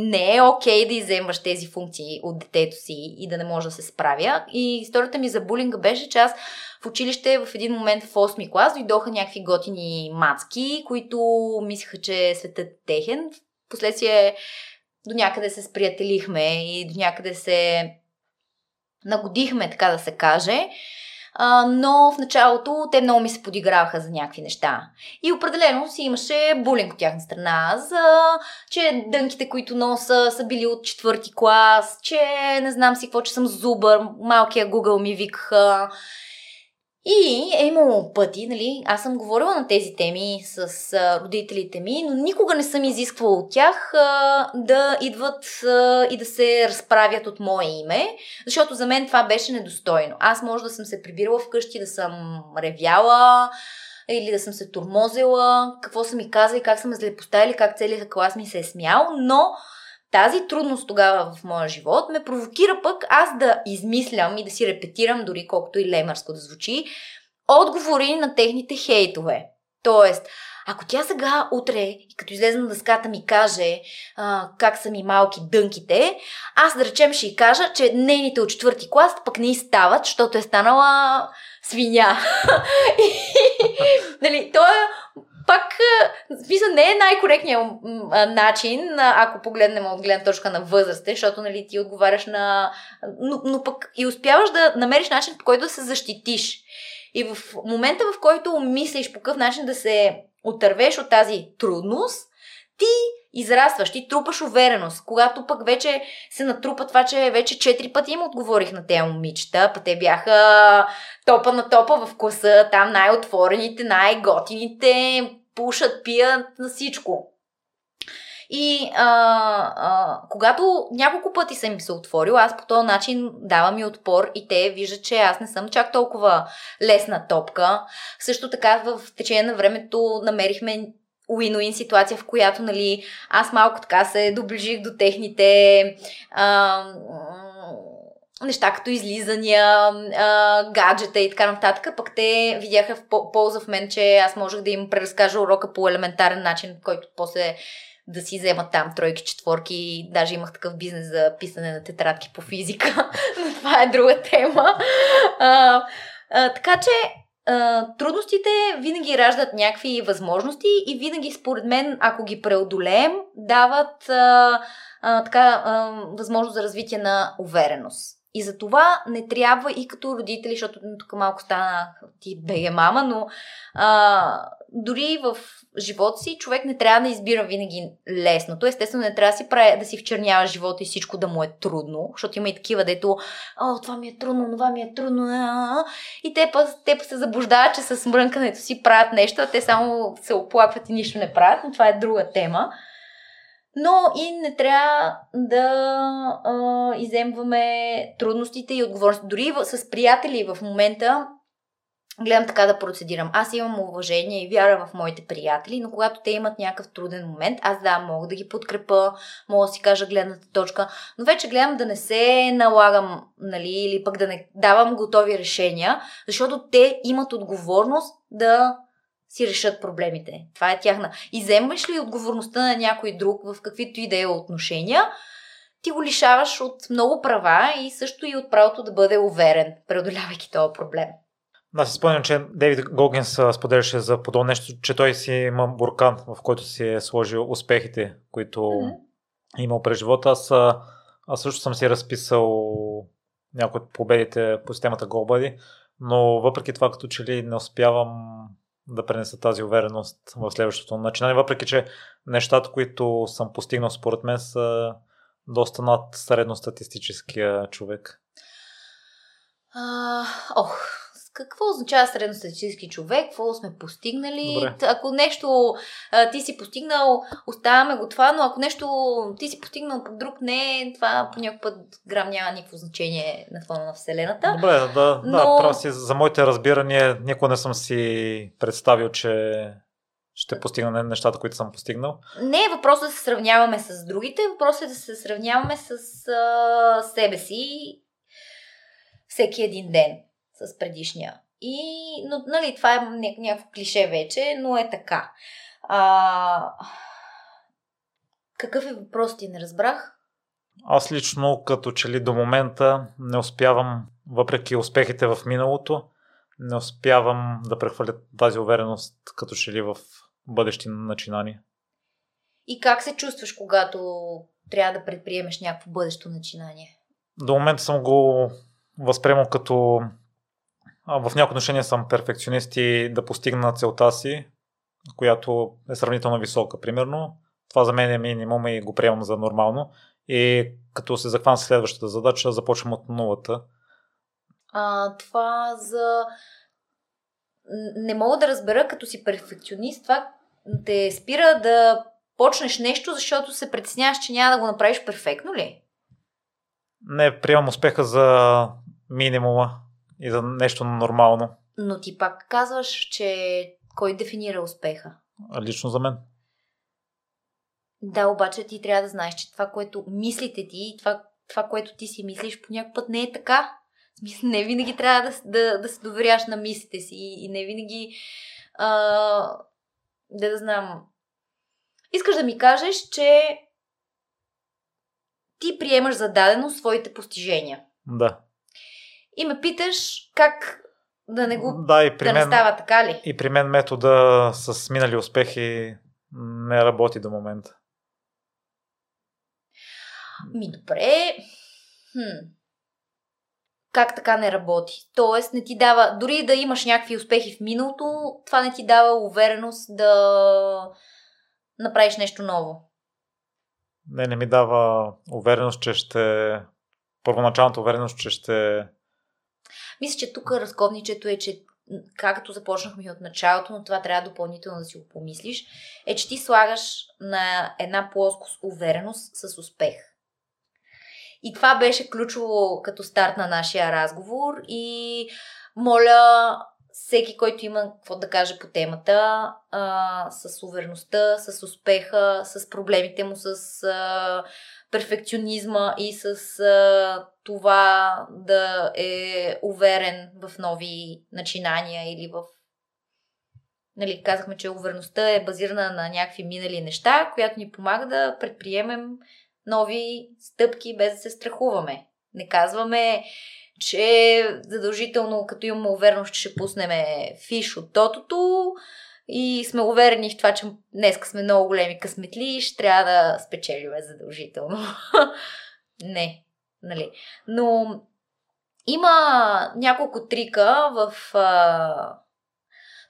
Speaker 1: не е окей okay да иземваш тези функции от детето си и да не може да се справя. И историята ми за булинга беше, че аз в училище в един момент в 8 клас дойдоха някакви готини мацки, които мислеха, че светът е техен. Впоследствие до някъде се сприятелихме и до някъде се нагодихме, така да се каже. А, но в началото те много ми се подиграваха за някакви неща. И определено си имаше булинг от тяхна страна, за че дънките, които носа, са били от четвърти клас, че не знам си какво, че съм зубър, малкия Google ми викаха. И е имало пъти, нали, аз съм говорила на тези теми с а, родителите ми, но никога не съм изисквала от тях а, да идват а, и да се разправят от мое име, защото за мен това беше недостойно. Аз може да съм се прибирала вкъщи, да съм ревяла, или да съм се турмозила, какво са ми казали, как са ме злепоставили, как целият клас ми се е смял, но тази трудност тогава в моя живот ме провокира пък аз да измислям и да си репетирам, дори колкото и лемърско да звучи, отговори на техните хейтове. Тоест, ако тя сега утре, като излезе на дъската ми каже а, как са ми малки дънките, аз да речем ще й кажа, че нейните от четвърти клас пък не стават, защото е станала свиня. нали, то е пак, смисъл, не е най-коректният начин, ако погледнем от гледна точка на възраст, защото нали, ти отговаряш на... Но, но пък и успяваш да намериш начин, по който да се защитиш. И в момента, в който мислиш по какъв начин да се отървеш от тази трудност, ти израстваш, ти трупаш увереност. Когато пък вече се натрупа това, че вече четири пъти им отговорих на тези момичета, па те бяха топа на топа в класа, там най-отворените, най-готините, пушат, пият на всичко. И а, а, когато няколко пъти съм им се отворил, аз по този начин давам и отпор и те виждат, че аз не съм чак толкова лесна топка. Също така в течение на времето намерихме уин-уин ситуация, в която нали, аз малко така се доближих до техните а, неща като излизания, а, гаджета и така нататък, пък те видяха в полза в мен, че аз можех да им преразкажа урока по елементарен начин, който после да си вземат там тройки, четворки. Даже имах такъв бизнес за писане на тетрадки по физика, но това е друга тема. А, а, така че трудностите винаги раждат някакви възможности и винаги, според мен, ако ги преодолеем, дават а, а, така, а, възможност за развитие на увереност. И за това не трябва и като родители, защото тук малко стана ти беге мама, но а, дори в живота си човек не трябва да избира винаги лесното. Естествено, не трябва да си, прави, да си вчернява живота и всичко да му е трудно, защото има и такива, дето, о, това ми е трудно, това ми е трудно, и те те се заблуждават, че с мрънкането си правят нещо, а те само се оплакват и нищо не правят, но това е друга тема. Но и не трябва да а, иземваме трудностите и отговорности. Дори с приятели в момента гледам така да процедирам. Аз имам уважение и вяра в моите приятели, но когато те имат някакъв труден момент, аз да, мога да ги подкрепа, мога да си кажа гледната точка, но вече гледам да не се налагам, нали, или пък да не давам готови решения, защото те имат отговорност да си решат проблемите. Това е тяхна. И вземаш ли отговорността на някой друг в каквито и да е отношения, ти го лишаваш от много права и също и от правото да бъде уверен, преодолявайки този проблем.
Speaker 2: Да, си спомням, че Дейвид Гогинс споделяше за подобно нещо, че той си има буркан, в който си е сложил успехите, които mm-hmm. е имал през живота. Аз, аз също съм си разписал някои от победите по системата GoBuddy, но въпреки това, като че ли не успявам да пренеса тази увереност в следващото начинание, въпреки че нещата, които съм постигнал според мен са доста над средностатистическия човек.
Speaker 1: А, ох, какво означава средностатистически човек, какво сме постигнали.
Speaker 2: Добре.
Speaker 1: Ако нещо а, ти си постигнал, оставяме го това, но ако нещо ти си постигнал, пък друг не, това по някакъв път грам няма никакво значение на фона на Вселената.
Speaker 2: Добре, да, но... да прав си, за моите разбирания никога не съм си представил, че ще постигна нещата, които съм постигнал.
Speaker 1: Не е въпрос да се сравняваме с другите, въпрос е да се сравняваме с а, себе си всеки един ден с предишния. И, но, нали, това е някакво клише вече, но е така. А, какъв е въпрос ти, не разбрах?
Speaker 2: Аз лично, като че ли до момента, не успявам, въпреки успехите в миналото, не успявам да прехвърля тази увереност, като че ли в бъдещи начинания.
Speaker 1: И как се чувстваш, когато трябва да предприемеш някакво бъдещо начинание?
Speaker 2: До момента съм го възприемал като в някои отношения съм перфекционист и да постигна целта си, която е сравнително висока, примерно. Това за мен е минимум и го приемам за нормално. И като се захвана следващата задача, започвам от нулата.
Speaker 1: А, това за... Не мога да разбера, като си перфекционист, това те спира да почнеш нещо, защото се притесняваш, че няма да го направиш перфектно ли?
Speaker 2: Не, приемам успеха за минимума и за нещо нормално.
Speaker 1: Но ти пак казваш, че кой дефинира успеха?
Speaker 2: Лично за мен.
Speaker 1: Да, обаче ти трябва да знаеш, че това, което мислите ти, това, това което ти си мислиш, по някакъв път не е така. Смисъл, не винаги трябва да, да, да се доверяш на мислите си и не винаги а, да да знам. Искаш да ми кажеш, че ти приемаш за дадено своите постижения.
Speaker 2: Да
Speaker 1: и ме питаш как да не го
Speaker 2: да, и при
Speaker 1: да
Speaker 2: мен,
Speaker 1: не става така ли?
Speaker 2: И при мен метода с минали успехи не работи до момента.
Speaker 1: Ми добре. Хм. Как така не работи? Тоест не ти дава, дори да имаш някакви успехи в миналото, това не ти дава увереност да направиш нещо ново.
Speaker 2: Не, не ми дава увереност, че ще... Първоначалната увереност, че ще
Speaker 1: мисля, че тук разковничето е, че както започнахме от началото, но това трябва допълнително да си го помислиш, е, че ти слагаш на една плоскост увереност с успех. И това беше ключово като старт на нашия разговор и моля всеки, който има какво да каже по темата, а, с увереността, с успеха, с проблемите му с а, перфекционизма и с а, това да е уверен в нови начинания или в нали, казахме, че увереността е базирана на някакви минали неща, която ни помага да предприемем нови стъпки без да се страхуваме. Не казваме, че задължително, като имаме увереност, че ще пуснем фиш от тотото и сме уверени в това, че днес сме много големи късметли и ще трябва да спечелиме задължително. Не, нали. Но има няколко трика в а,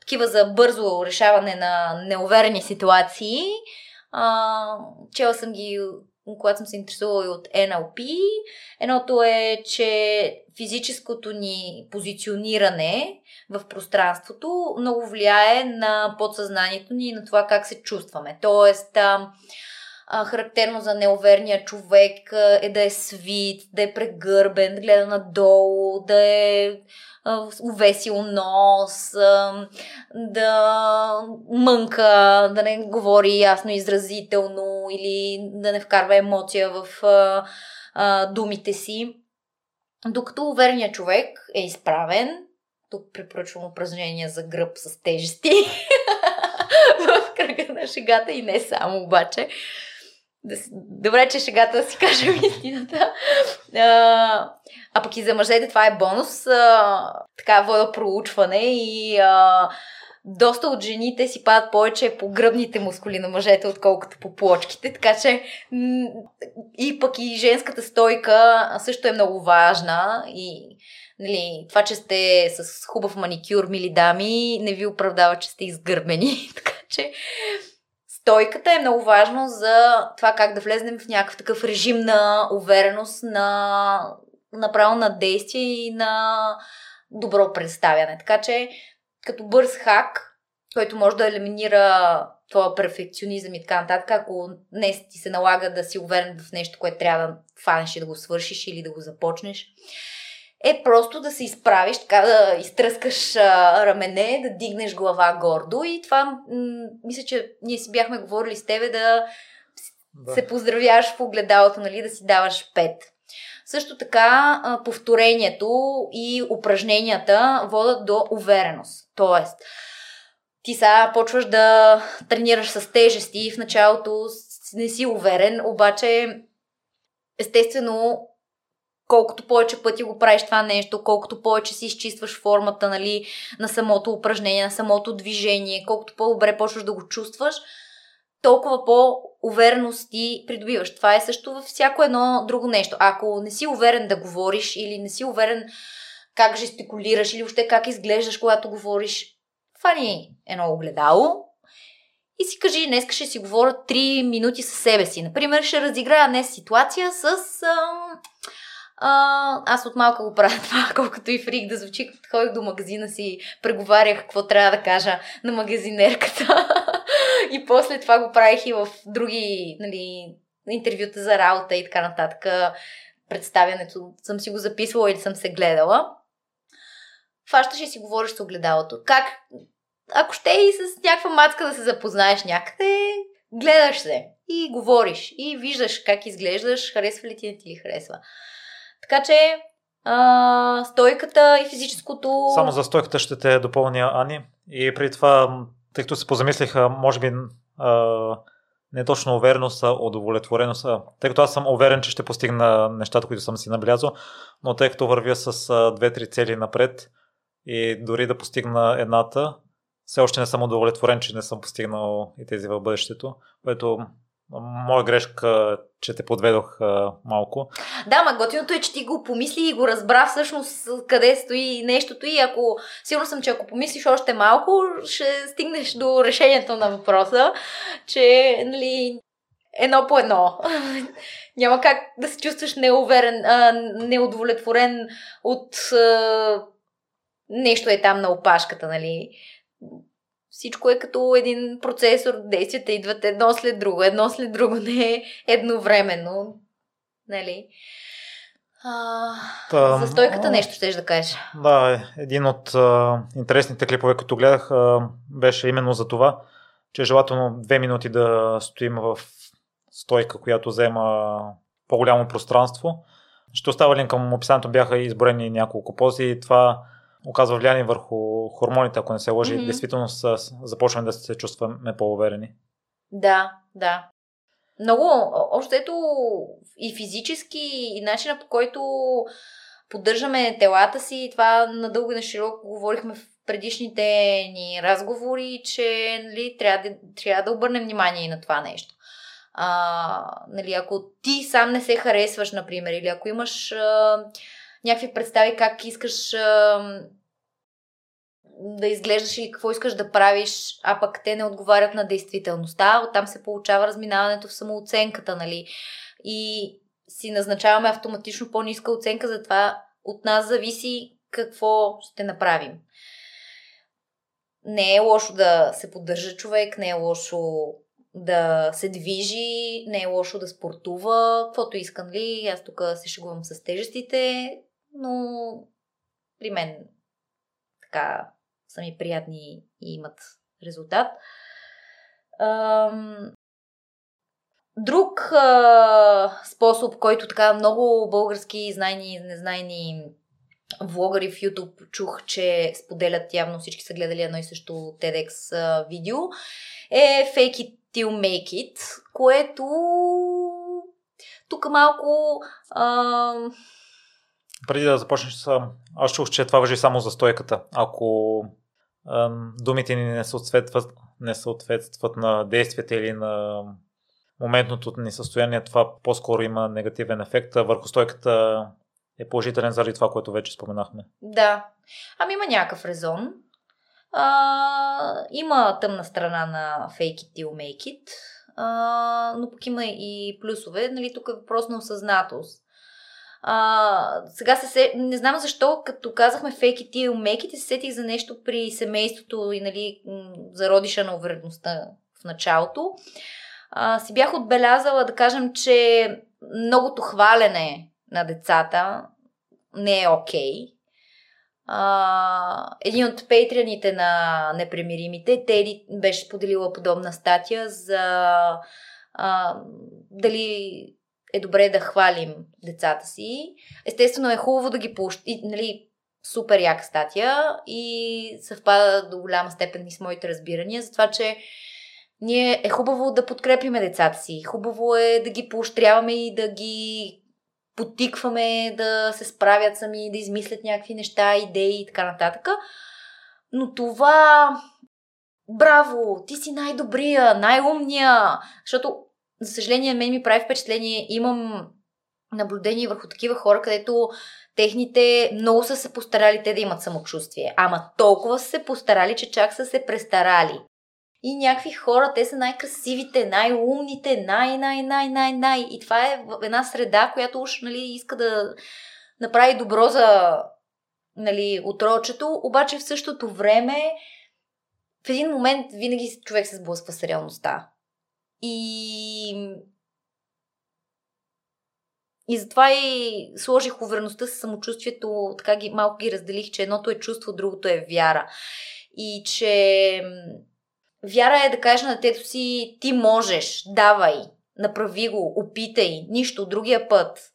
Speaker 1: такива за бързо решаване на неуверени ситуации. А, чела съм ги когато съм се интересувала и от NLP. Едното е, че физическото ни позициониране в пространството много влияе на подсъзнанието ни и на това как се чувстваме. Тоест, а, а, характерно за неуверния човек е да е свит, да е прегърбен, да гледа надолу, да е увесил нос, да мънка, да не говори ясно изразително или да не вкарва емоция в думите си. Докато уверният човек е изправен, тук препоръчвам упражнения за гръб с тежести в кръга на шегата и не само обаче. Да си... Добре, че шегата да си кажем истината. А, а пък и за мъжете това е бонус. А, така вода проучване и а, доста от жените си падат повече по гръбните мускули на мъжете, отколкото по плочките. Така че и пък и женската стойка също е много важна и нали, това, че сте с хубав маникюр, мили дами, не ви оправдава, че сте изгърбени. така че стойката е много важно за това как да влезнем в някакъв такъв режим на увереност, на направо на действие и на добро представяне. Така че като бърз хак, който може да елиминира твоя перфекционизъм и така нататък, ако днес ти се налага да си уверен в нещо, което трябва да фанеш и да го свършиш или да го започнеш, е просто да се изправиш, така да изтръскаш а, рамене, да дигнеш глава гордо и това, м- мисля, че ние си бяхме говорили с тебе да, да. се поздравяваш в огледалото, нали, да си даваш пет. Също така, а, повторението и упражненията водят до увереност. Тоест, ти сега почваш да тренираш с тежести, в началото не си уверен, обаче естествено колкото повече пъти го правиш това нещо, колкото повече си изчистваш формата нали, на самото упражнение, на самото движение, колкото по-добре почваш да го чувстваш, толкова по-увереност ти придобиваш. Това е също във всяко едно друго нещо. Ако не си уверен да говориш или не си уверен как жестикулираш или въобще как изглеждаш, когато говориш, фани едно огледало и си кажи, днес ще си говоря 3 минути със себе си. Например, ще разиграя днес ситуация с... Ам, а, аз от малка го правя това, колкото и фрик да звучи, като ходих до магазина си, преговарях какво трябва да кажа на магазинерката. и после това го правих и в други нали, интервюта за работа и така нататък. Представянето съм си го записвала или съм се гледала. Фащаш и си говориш с огледалото. Как, ако ще и с някаква мацка да се запознаеш някъде, гледаш се и говориш и виждаш как изглеждаш, харесва ли ти, не ти ли харесва. Така че а, стойката и физическото...
Speaker 2: Само за стойката ще те допълня, Ани. И преди това, тъй като се позамислиха, може би а, не точно увереност, а удовлетвореност. Тъй като аз съм уверен, че ще постигна нещата, които съм си набелязал, но тъй като вървя с две-три цели напред и дори да постигна едната, все още не съм удовлетворен, че не съм постигнал и тези в бъдещето, което моя грешка, че те подведох а, малко.
Speaker 1: Да, ма готиното е, че ти го помисли и го разбра всъщност къде стои нещото и ако, сигурно съм, че ако помислиш още малко, ще стигнеш до решението на въпроса, че, нали, едно по едно. Няма как да се чувстваш неуверен, а, неудовлетворен от а, нещо е там на опашката, нали всичко е като един процесор, действията идват едно след друго, едно след друго, не е едновременно. Нали? А, Та, за стойката нещо ще да кажеш.
Speaker 2: Да, един от а, интересните клипове, които гледах, а, беше именно за това, че е желателно две минути да стоим в стойка, която взема по-голямо пространство. Ще оставя линк към описанието, бяха изборени няколко пози и това оказва влияние върху хормоните, ако не се лъжи. Mm-hmm. Действително започваме да се чувстваме по-уверени.
Speaker 1: Да, да. Много, още ето и физически, и начина по който поддържаме телата си, това надълго и на широко говорихме в предишните ни разговори, че нали, трябва, да, трябва да обърнем внимание и на това нещо. А, нали, ако ти сам не се харесваш, например, или ако имаш а, някакви представи как искаш а, да изглеждаш или какво искаш да правиш, а пък те не отговарят на действителността, оттам се получава разминаването в самооценката, нали? И си назначаваме автоматично по-ниска оценка, затова от нас зависи какво ще направим. Не е лошо да се поддържа човек, не е лошо да се движи, не е лошо да спортува, каквото искам ли. Аз тук се шегувам с тежестите, но при мен така са ми приятни и имат резултат. Друг способ, който така много български знайни и незнайни влогари в YouTube чух, че споделят, явно всички са гледали едно и също TEDx видео, е Fake It Till Make It, което тук малко а,
Speaker 2: преди да започнеш, аз чух, че това въжи само за стойката. Ако ам, думите ни не съответстват, не съответстват на действията или на моментното ни състояние, това по-скоро има негативен ефект. Върху стойката е положителен заради това, което вече споменахме.
Speaker 1: Да. Ами има някакъв резон. А, има тъмна страна на fake it till make it, а, но пък има и плюсове. Нали, тук е въпрос на осъзнатост. А, сега се, не знам защо, като казахме fake it till make it, се сетих за нещо при семейството и нали, зародиша на увереността в началото. А, си бях отбелязала да кажем, че многото хвалене на децата не е окей. Okay. един от пейтрианите на непремиримите, Теди беше поделила подобна статия за а, дали е добре да хвалим децата си. Естествено е хубаво да ги поощи, нали, супер яка статия и съвпада до голяма степен и с моите разбирания за това, че ние е хубаво да подкрепиме децата си. Хубаво е да ги поощряваме и да ги потикваме да се справят сами, да измислят някакви неща, идеи и така нататък. Но това браво, ти си най-добрия, най-умния, защото за съжаление, мен ми прави впечатление, имам наблюдение върху такива хора, където техните много са се постарали те да имат самочувствие. Ама толкова са се постарали, че чак са се престарали. И някакви хора, те са най-красивите, най-умните, най-най-най-най-най. И това е една среда, която уж нали, иска да направи добро за нали, отрочето, обаче в същото време в един момент винаги човек се сблъсква с реалността. И и затова и сложих увереността с самочувствието, така ги, малко ги разделих, че едното е чувство, другото е вяра. И че вяра е да кажеш на детето си, ти можеш, давай, направи го, опитай, нищо, другия път.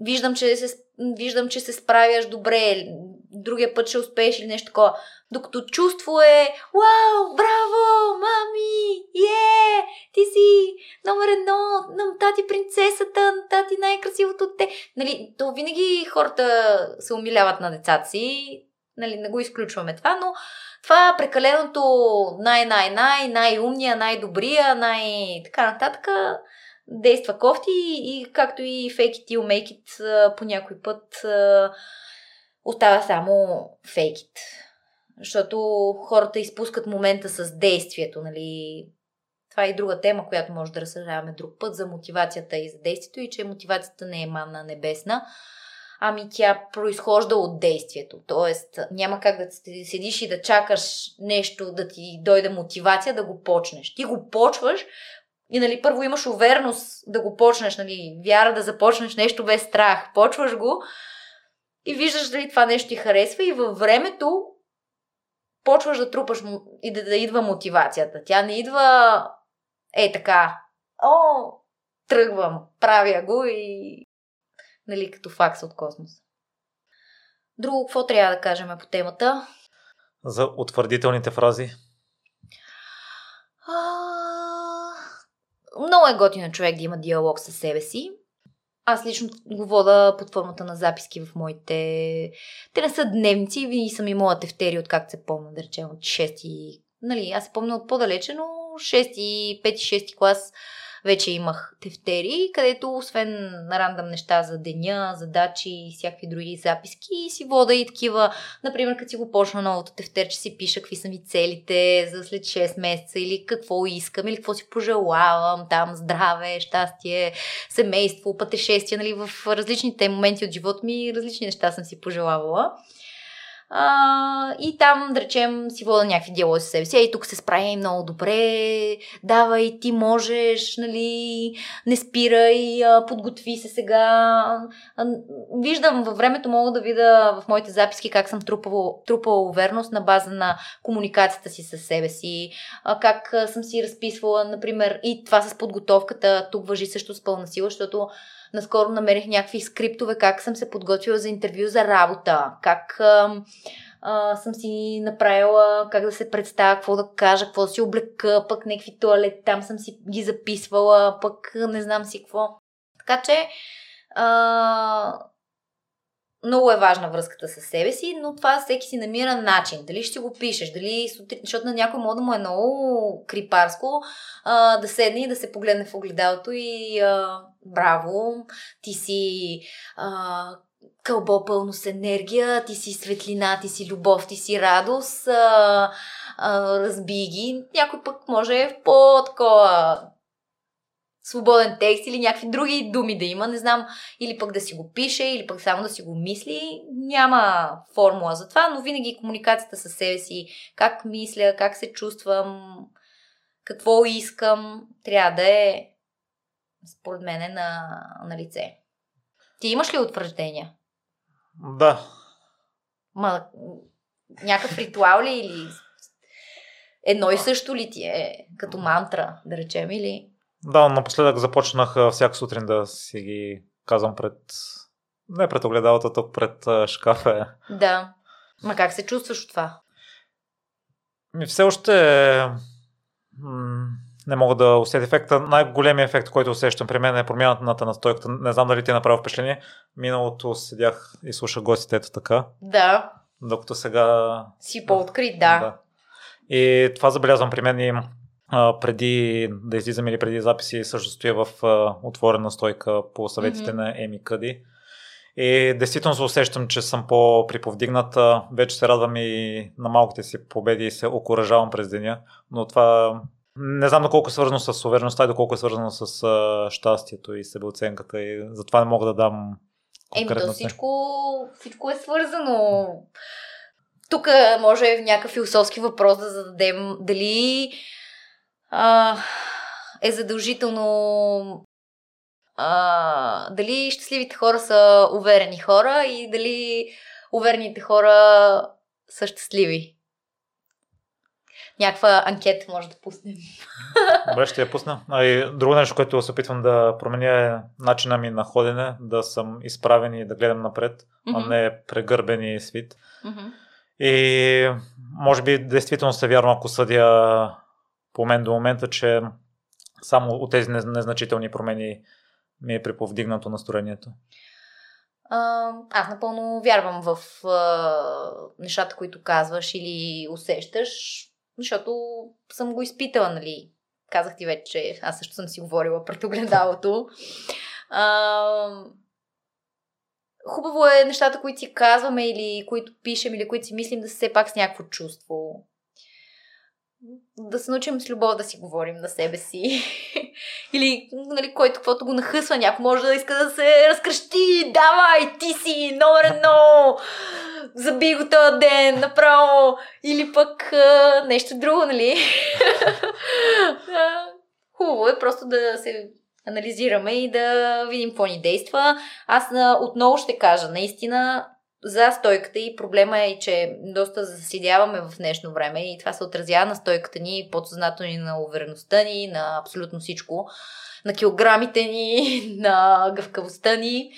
Speaker 1: Виждам, че се, виждам, че се справяш добре, другия път ще успееш или нещо такова. Докато чувство е, вау, браво, мами, е, ти си номер едно, на тати принцесата, на тати най-красивото те. Нали, то винаги хората се умиляват на децата си, нали, не го изключваме това, но това прекаленото най-най-най, най-умния, най-добрия, най- така нататък действа кофти и както и fake it till make it по някой път остава само it. Защото хората изпускат момента с действието, нали? Това е и друга тема, която може да разсъждаваме друг път за мотивацията и за действието и че мотивацията не е манна небесна, ами тя произхожда от действието. Тоест няма как да седиш и да чакаш нещо да ти дойде мотивация да го почнеш. Ти го почваш и нали, първо имаш увереност да го почнеш, нали, вяра да започнеш нещо без страх. Почваш го и виждаш дали това нещо ти харесва и във времето почваш да трупаш и да, да идва мотивацията. Тя не идва е така. О, тръгвам, правя го и нали, като факс от космос. Друго, какво трябва да кажем по темата?
Speaker 2: За утвърдителните фрази.
Speaker 1: А... Много е готино човек да има диалог със себе си. Аз лично го вода под формата на записки в моите... Те не са дневници, винаги съм имала тефтери, откакто се помня, да речем, от 6 Нали, аз се помня от по-далече, но 6 5 6 клас вече имах тефтери, където освен рандам неща за деня, задачи и всякакви други записки, си вода и такива, например, като си го почна новото тефтер, че си пиша какви са ми целите за след 6 месеца или какво искам или какво си пожелавам, там здраве, щастие, семейство, пътешествие, нали, в различните моменти от живота ми различни неща съм си пожелавала. А, и там, да речем, си вода някакви диалози с себе си. Ей, тук се справи много добре, давай, ти можеш, нали, не спирай, подготви се сега. Виждам, във времето мога да видя в моите записки как съм трупала, трупала увереност на база на комуникацията си с себе си, как съм си разписвала, например, и това с подготовката, тук въжи също с пълна сила, защото Наскоро намерих някакви скриптове, как съм се подготвила за интервю за работа, как а, а, съм си направила как да се представя, какво да кажа, какво да си облека, пък някакви туалет, там съм си ги записвала, пък не знам си какво. Така че а, много е важна връзката с себе си, но това всеки си намира начин. Дали ще го пишеш, дали сутрин, защото на някой мода му е много крипарско а, да седне и да се погледне в огледалото и а, браво, ти си а, кълбо пълно с енергия, ти си светлина, ти си любов, ти си радост, а, а, разби ги. Някой пък може в по-такова свободен текст или някакви други думи да има, не знам, или пък да си го пише, или пък само да си го мисли. Няма формула за това, но винаги комуникацията с себе си, как мисля, как се чувствам, какво искам, трябва да е, според мен, на, на лице. Ти имаш ли утвърждения?
Speaker 2: Да.
Speaker 1: Ма, някакъв ритуал ли или едно и също ли ти е, като мантра, да речем, или...
Speaker 2: Да, напоследък започнах всяка сутрин да си ги казвам пред... Не пред огледалата, тук пред шкафа.
Speaker 1: Да. Ма как се чувстваш от това?
Speaker 2: Ми все още не мога да усетя ефекта. Най-големият ефект, който усещам при мен е промяната на стойката. Не знам дали ти е направил впечатление. Миналото седях и слушах гостите ето така.
Speaker 1: Да.
Speaker 2: Докато сега...
Speaker 1: Си по-открит, да. да.
Speaker 2: И това забелязвам при мен и а, преди да излизам или преди записи също стоя в а, отворена стойка по съветите mm-hmm. на Еми Къди. И действително се усещам, че съм по-приповдигнат. Вече се радвам и на малките си победи и се окоръжавам през деня. Но това не знам доколко е свързано с увереността и доколко е свързано с а, щастието и себеоценката. И затова не мога да дам
Speaker 1: Еми, то всичко, всичко е свързано. Тук може някакъв философски въпрос да зададем. Дали а, е задължително а, дали щастливите хора са уверени хора и дали уверените хора са щастливи. Някаква анкета може да пуснем.
Speaker 2: Добре, ще я пусна. А и друго нещо, което се опитвам да променя е начина ми на ходене, да съм изправен и да гледам напред, mm-hmm. а не прегърбен и свит. Mm-hmm. И може би действително се вярно, ако съдя по мен до момента, че само от тези незначителни промени ми е приповдигнато настроението.
Speaker 1: А, аз напълно вярвам в а, нещата, които казваш или усещаш, защото съм го изпитала, нали? Казах ти вече, че аз също съм си говорила пред огледалото. А, хубаво е нещата, които си казваме или които пишем или които си мислим да са все пак с някакво чувство да се научим с любов да си говорим на себе си. Или, нали, който каквото го нахъсва, някой може да иска да се разкръщи, давай, ти си номер едно, заби го този ден, направо. Или пък а, нещо друго, нали? Хубаво е просто да се анализираме и да видим какво ни действа. Аз отново ще кажа, наистина за стойката и проблема е, че доста заседяваме в днешно време и това се отразява на стойката ни, подсъзнато ни, на увереността ни, на абсолютно всичко. на килограмите ни, на гъвкавостта ни.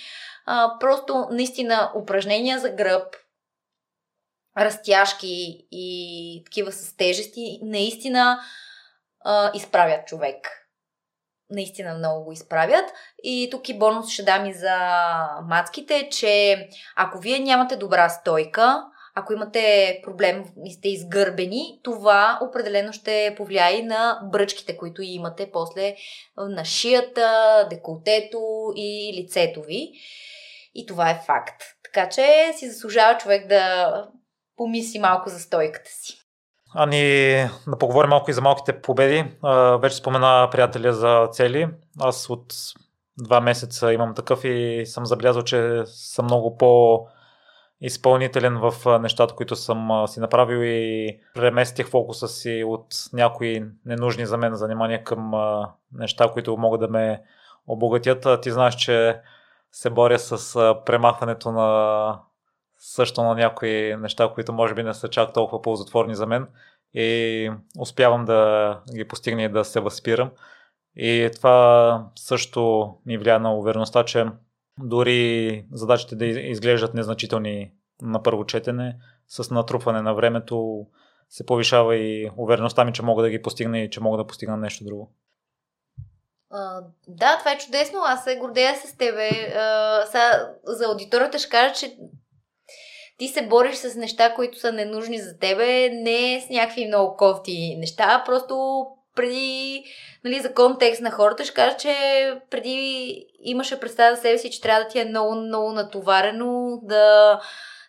Speaker 1: А, просто наистина упражнения за гръб, разтяжки и такива с тежести, наистина а, изправят човек. Наистина много го изправят. И тук и бонус ще дам и за мацките, че ако вие нямате добра стойка, ако имате проблем и сте изгърбени, това определено ще повлияе на бръчките, които имате после на шията, деколтето и лицето ви. И това е факт. Така че си заслужава човек да помисли малко за стойката си.
Speaker 2: А ни да поговорим малко и за малките победи. А, вече спомена приятеля за цели. Аз от два месеца имам такъв и съм забелязал, че съм много по- изпълнителен в нещата, които съм си направил и преместих фокуса си от някои ненужни за мен занимания към неща, които могат да ме обогатят. Ти знаеш, че се боря с премахването на също на някои неща, които може би не са чак толкова ползотворни за мен и успявам да ги постигна и да се възпирам. И това също ми влияе на увереността, че дори задачите да изглеждат незначителни на първо четене, с натрупване на времето се повишава и увереността ми, че мога да ги постигна и че мога да постигна нещо друго.
Speaker 1: Uh, да, това е чудесно. Аз се гордея с тебе. Uh, сега, за аудиторията ще кажа, че ти се бориш с неща, които са ненужни за тебе, не с някакви много кофти неща, просто преди, нали, за контекст на хората, ще кажа, че преди имаше представа за себе си, че трябва да ти е много, много натоварено, да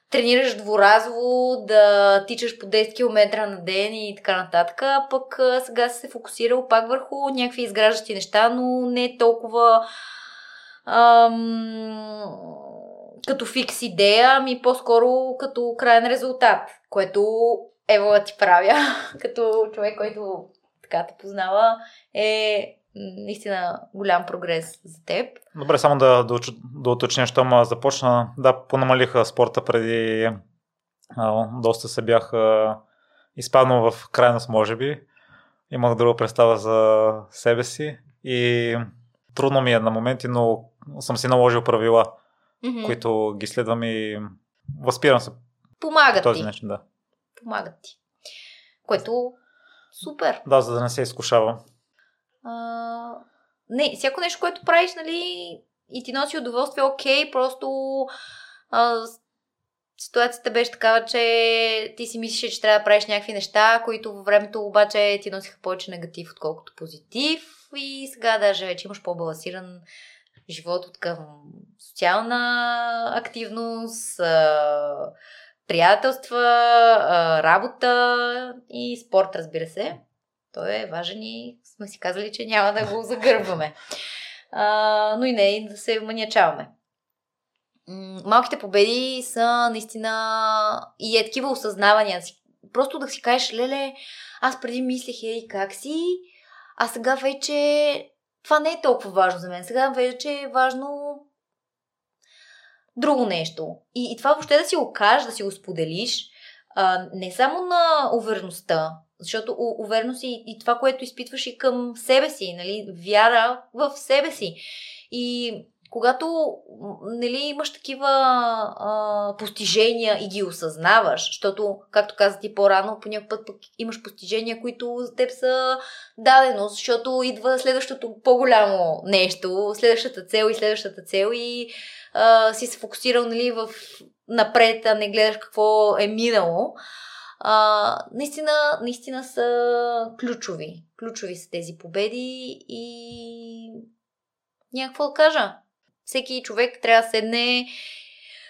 Speaker 1: тренираш дворазово, да тичаш по 10 км на ден и така нататък. Пък сега се фокусирал пак върху някакви изграждащи неща, но не толкова ам, като фикс идея, ами по-скоро като крайен резултат, което Ева ти правя, като човек, който така те познава, е наистина голям прогрес за теб.
Speaker 2: Добре, само да, да, да уточня, щом започна. Да, понамалиха спорта преди а, доста се бях а, изпаднал в крайност, може би. Имах друга представа за себе си и трудно ми е на моменти, но съм си наложил правила, mm-hmm. които ги следвам и възпирам се.
Speaker 1: Помагат
Speaker 2: този
Speaker 1: ти.
Speaker 2: начин, да.
Speaker 1: Помагат ти. Което супер.
Speaker 2: Да, за да не се изкушавам.
Speaker 1: А, не, всяко нещо, което правиш, нали, и ти носи удоволствие, окей, просто а, ситуацията беше такава, че ти си мислиш, че трябва да правиш някакви неща, които във времето обаче ти носиха повече негатив, отколкото позитив. И сега даже вече имаш по-балансиран живот от към социална активност, приятелства, работа и спорт, разбира се. Той е важен и сме си казали, че няма да го загърбваме. Но и не да се маниачаваме. Малките победи са наистина и е такива осъзнавания. Просто да си кажеш, леле, аз преди мислех ей как си, а сега вече това не е толкова важно за мен. Сега вече е важно друго нещо. И, и това въобще да си го кажеш, да си го споделиш, а, не само на увереността, защото увереност и, и това, което изпитваш и към себе си, нали, вяра в себе си. И когато нали, имаш такива а, постижения и ги осъзнаваш, защото, както каза ти по-рано, по път пък имаш постижения, които за теб са даденост, защото идва следващото по-голямо нещо, следващата цел и следващата цел и а, си се фокусирал нали, в напред, а не гледаш какво е минало. А, наистина, наистина са ключови. Ключови са тези победи и някакво да кажа. Всеки човек трябва да седне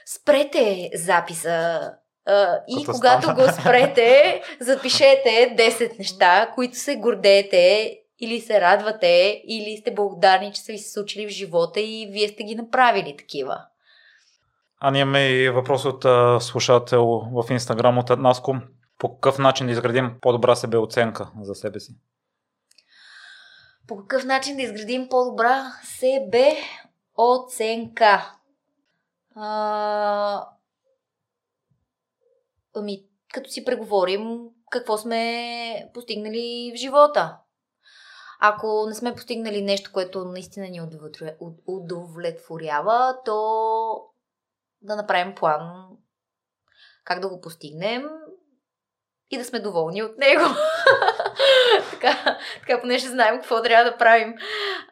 Speaker 1: спрете записа а, и Като когато стана. го спрете, запишете 10 неща, които се гордеете или се радвате, или сте благодарни, че са ви се случили в живота и вие сте ги направили такива.
Speaker 2: А ние имаме и въпрос от а, слушател в Инстаграм от Наско. По какъв начин да изградим по-добра себеоценка за себе си?
Speaker 1: По какъв начин да изградим по-добра себеоценка? А... Ами, като си преговорим какво сме постигнали в живота. Ако не сме постигнали нещо, което наистина ни удовлетворява, то да направим план как да го постигнем и да сме доволни от него. така, така, поне ще знаем какво трябва да правим.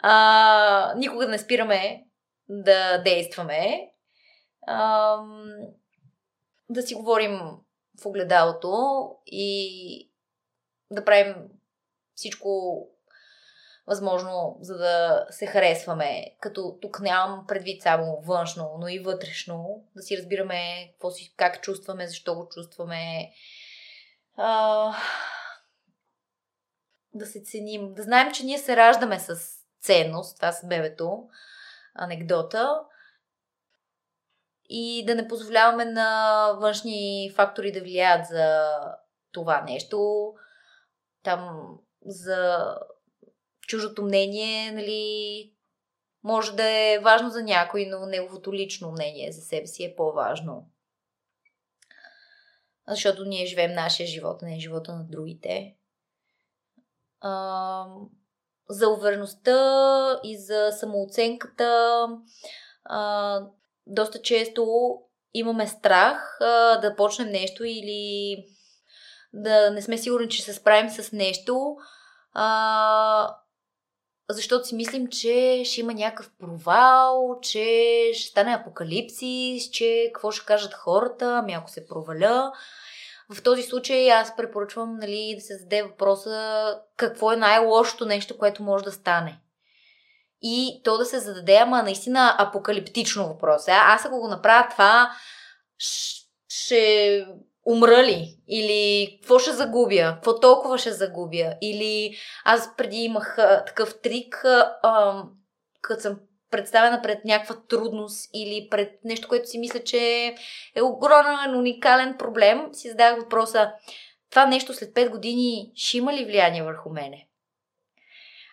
Speaker 1: А, никога не спираме да действаме. А, да си говорим в огледалото и да правим всичко възможно, за да се харесваме. Като тук нямам предвид само външно, но и вътрешно. Да си разбираме какво си, как чувстваме, защо го чувстваме. А, да се ценим. Да знаем, че ние се раждаме с ценност. Това с бебето. Анекдота. И да не позволяваме на външни фактори да влияят за това нещо. Там за чуждото мнение, нали, може да е важно за някой, но неговото лично мнение за себе си е по-важно. Защото ние живеем нашия живот, а не живота на другите. А, за увереността и за самооценката а, доста често имаме страх а, да почнем нещо или да не сме сигурни, че се справим с нещо. А, защото си мислим, че ще има някакъв провал, че ще стане апокалипсис, че какво ще кажат хората, ами ако се проваля. В този случай аз препоръчвам нали, да се зададе въпроса какво е най-лошото нещо, което може да стане. И то да се зададе, ама наистина апокалиптично въпрос. А, аз ако го направя това, ще умра ли? Или какво ще загубя? Какво толкова ще загубя? Или аз преди имах такъв трик, като съм представена пред някаква трудност или пред нещо, което си мисля, че е огромен, уникален проблем, си задах въпроса, това нещо след 5 години ще има ли влияние върху мене?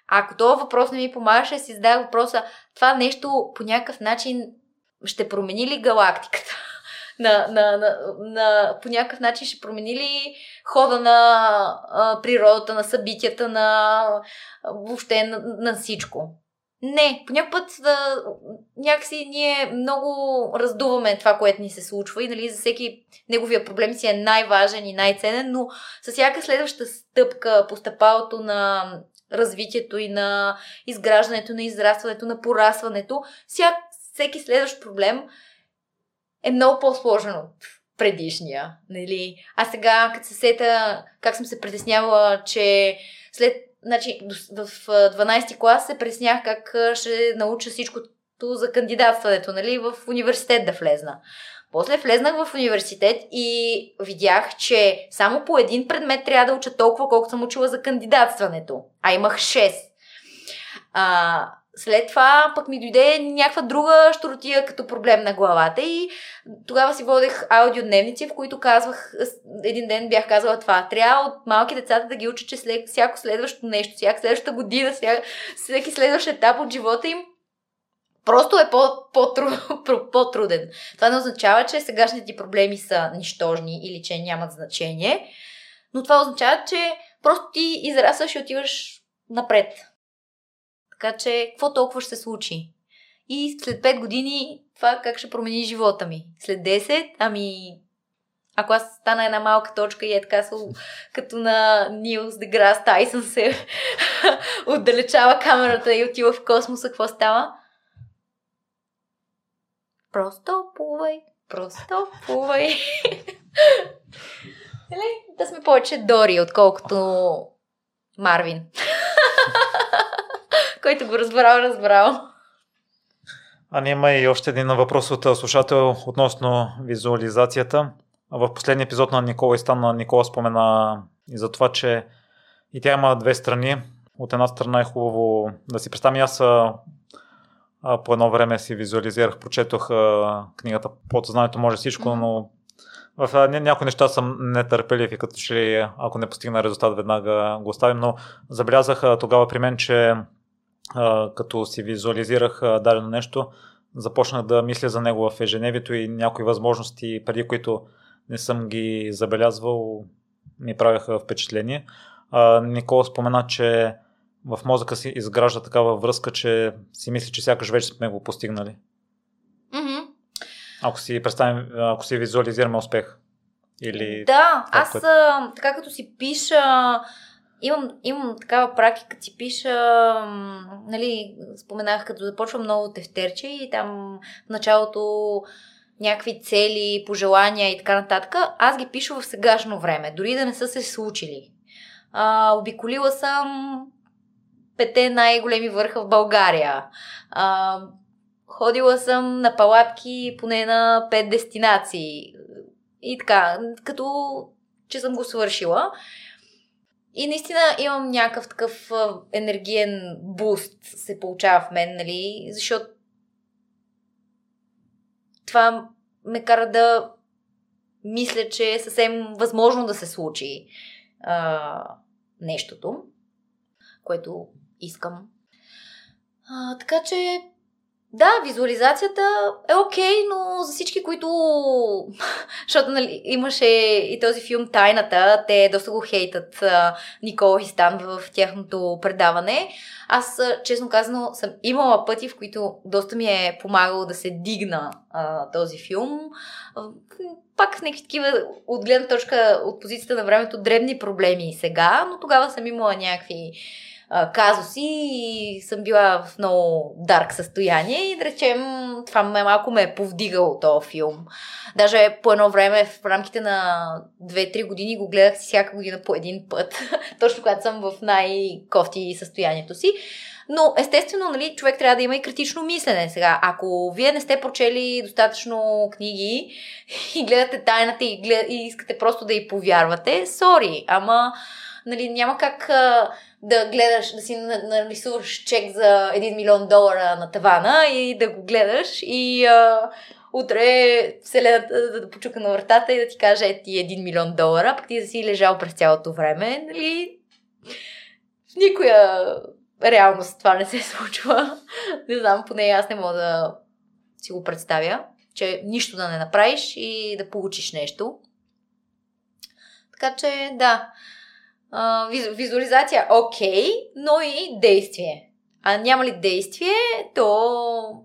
Speaker 1: А ако този въпрос не ми помагаше, си задах въпроса, това нещо по някакъв начин ще промени ли галактиката? На, на, на, на, по някакъв начин ще промени ли хода на а, природата, на събитията, на въобще на, на всичко. Не, по някакъв път да, някакси ние много раздуваме това, което ни се случва и нали, за всеки неговия проблем си е най-важен и най-ценен, но с всяка следваща стъпка по стъпалото на развитието и на изграждането, на израстването, на порасването, всяк, всеки следващ проблем е много по-сложен от предишния. Нали? А сега, като се сета как съм се притеснявала, че след Значи, в 12 клас се преснях как ще науча всичко за кандидатстването, нали, в университет да влезна. После влезнах в университет и видях, че само по един предмет трябва да уча толкова, колкото съм учила за кандидатстването. А имах 6. А, след това пък ми дойде някаква друга щуротия като проблем на главата и тогава си водех аудиодневници, в които казвах, един ден бях казала това, трябва от малки децата да ги учат, че след, всяко следващо нещо, всяка следваща година, всеки следващ етап от живота им просто е по, по-труден. Това не означава, че сегашните ти проблеми са нищожни или че нямат значение, но това означава, че просто ти израсваш и отиваш напред. Така че, какво толкова ще се случи? И след 5 години това как ще промени живота ми? След 10, ами ако аз стана една малка точка и е така като на Нилс Деграс Тайсън се отдалечава камерата и отива в космоса, какво става? Просто плувай, просто плувай. Или да сме повече Дори, отколкото Марвин. Който го разбрал, разбрал.
Speaker 2: А няма и още един въпрос от слушател относно визуализацията. В последния епизод на Никола и Стан Никола спомена и за това, че и тя има две страни. От една страна е хубаво да си представим. Аз а, по едно време си визуализирах, прочетох а, книгата Подсъзнанието може всичко, но в някои неща съм нетърпелив и като че ли ако не постигна резултат веднага го оставим, но забелязах тогава при мен, че като си визуализирах дадено нещо, започнах да мисля за него в ежедневието и някои възможности, преди които не съм ги забелязвал, ми правяха впечатление. Никола спомена, че в мозъка си изгражда такава връзка, че си мисли, че сякаш вече сме го постигнали.
Speaker 1: Mm-hmm.
Speaker 2: Ако си представим, ако си визуализираме успех. Или
Speaker 1: да, аз което... така като си пиша, имам, имам такава практика, си пиша, нали, споменах, като започвам много тефтерче и там в началото някакви цели, пожелания и така нататък, аз ги пиша в сегашно време, дори да не са се случили. А, обиколила съм пете най-големи върха в България. А, ходила съм на палатки поне на пет дестинации. И така, като че съм го свършила. И наистина имам някакъв такъв енергиен буст се получава в мен, нали? Защото това ме кара да мисля, че е съвсем възможно да се случи а, нещото, което искам. А, така че да, визуализацията е окей, okay, но за всички, които... Защото нали, имаше и този филм Тайната, те доста го хейтат Никола Хистан в тяхното предаване. Аз, честно казано, съм имала пъти, в които доста ми е помагало да се дигна а, този филм. Пак с някакви такива, от гледна точка, от позицията на времето, дребни проблеми сега, но тогава съм имала някакви а, казуси и съм била в много дарк състояние и да речем това ме малко ме е повдигало този филм. Даже по едно време в рамките на 2-3 години го гледах всяка година по един път, точно когато съм в най-кофти състоянието си. Но естествено, нали, човек трябва да има и критично мислене. Сега, ако вие не сте прочели достатъчно книги и гледате тайната и, глед... и искате просто да й повярвате, сори, ама нали, няма как да гледаш, да си нарисуваш чек за 1 милион долара на тавана и да го гледаш и а, утре Вселената да, да почука на вратата и да ти каже е ти 1 милион долара, пък ти да си лежал през цялото време, нали? В никоя реалност това не се случва. Не знам, поне аз не мога да си го представя, че нищо да не направиш и да получиш нещо. Така че, да визуализация окей, okay, но и действие. А няма ли действие, то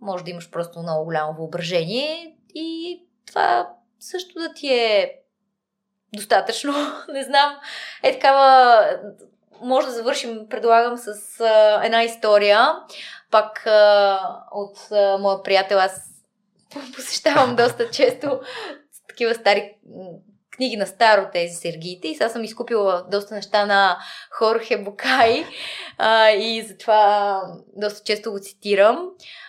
Speaker 1: може да имаш просто много голямо въображение и това също да ти е достатъчно. Не знам. Е такава. Може да завършим, предлагам, с а, една история. Пак а, от а, моя приятел. Аз посещавам доста често такива стари книги на старо тези сергиите и сега съм изкупила доста неща на Хорхе Букай а, и затова доста често го цитирам.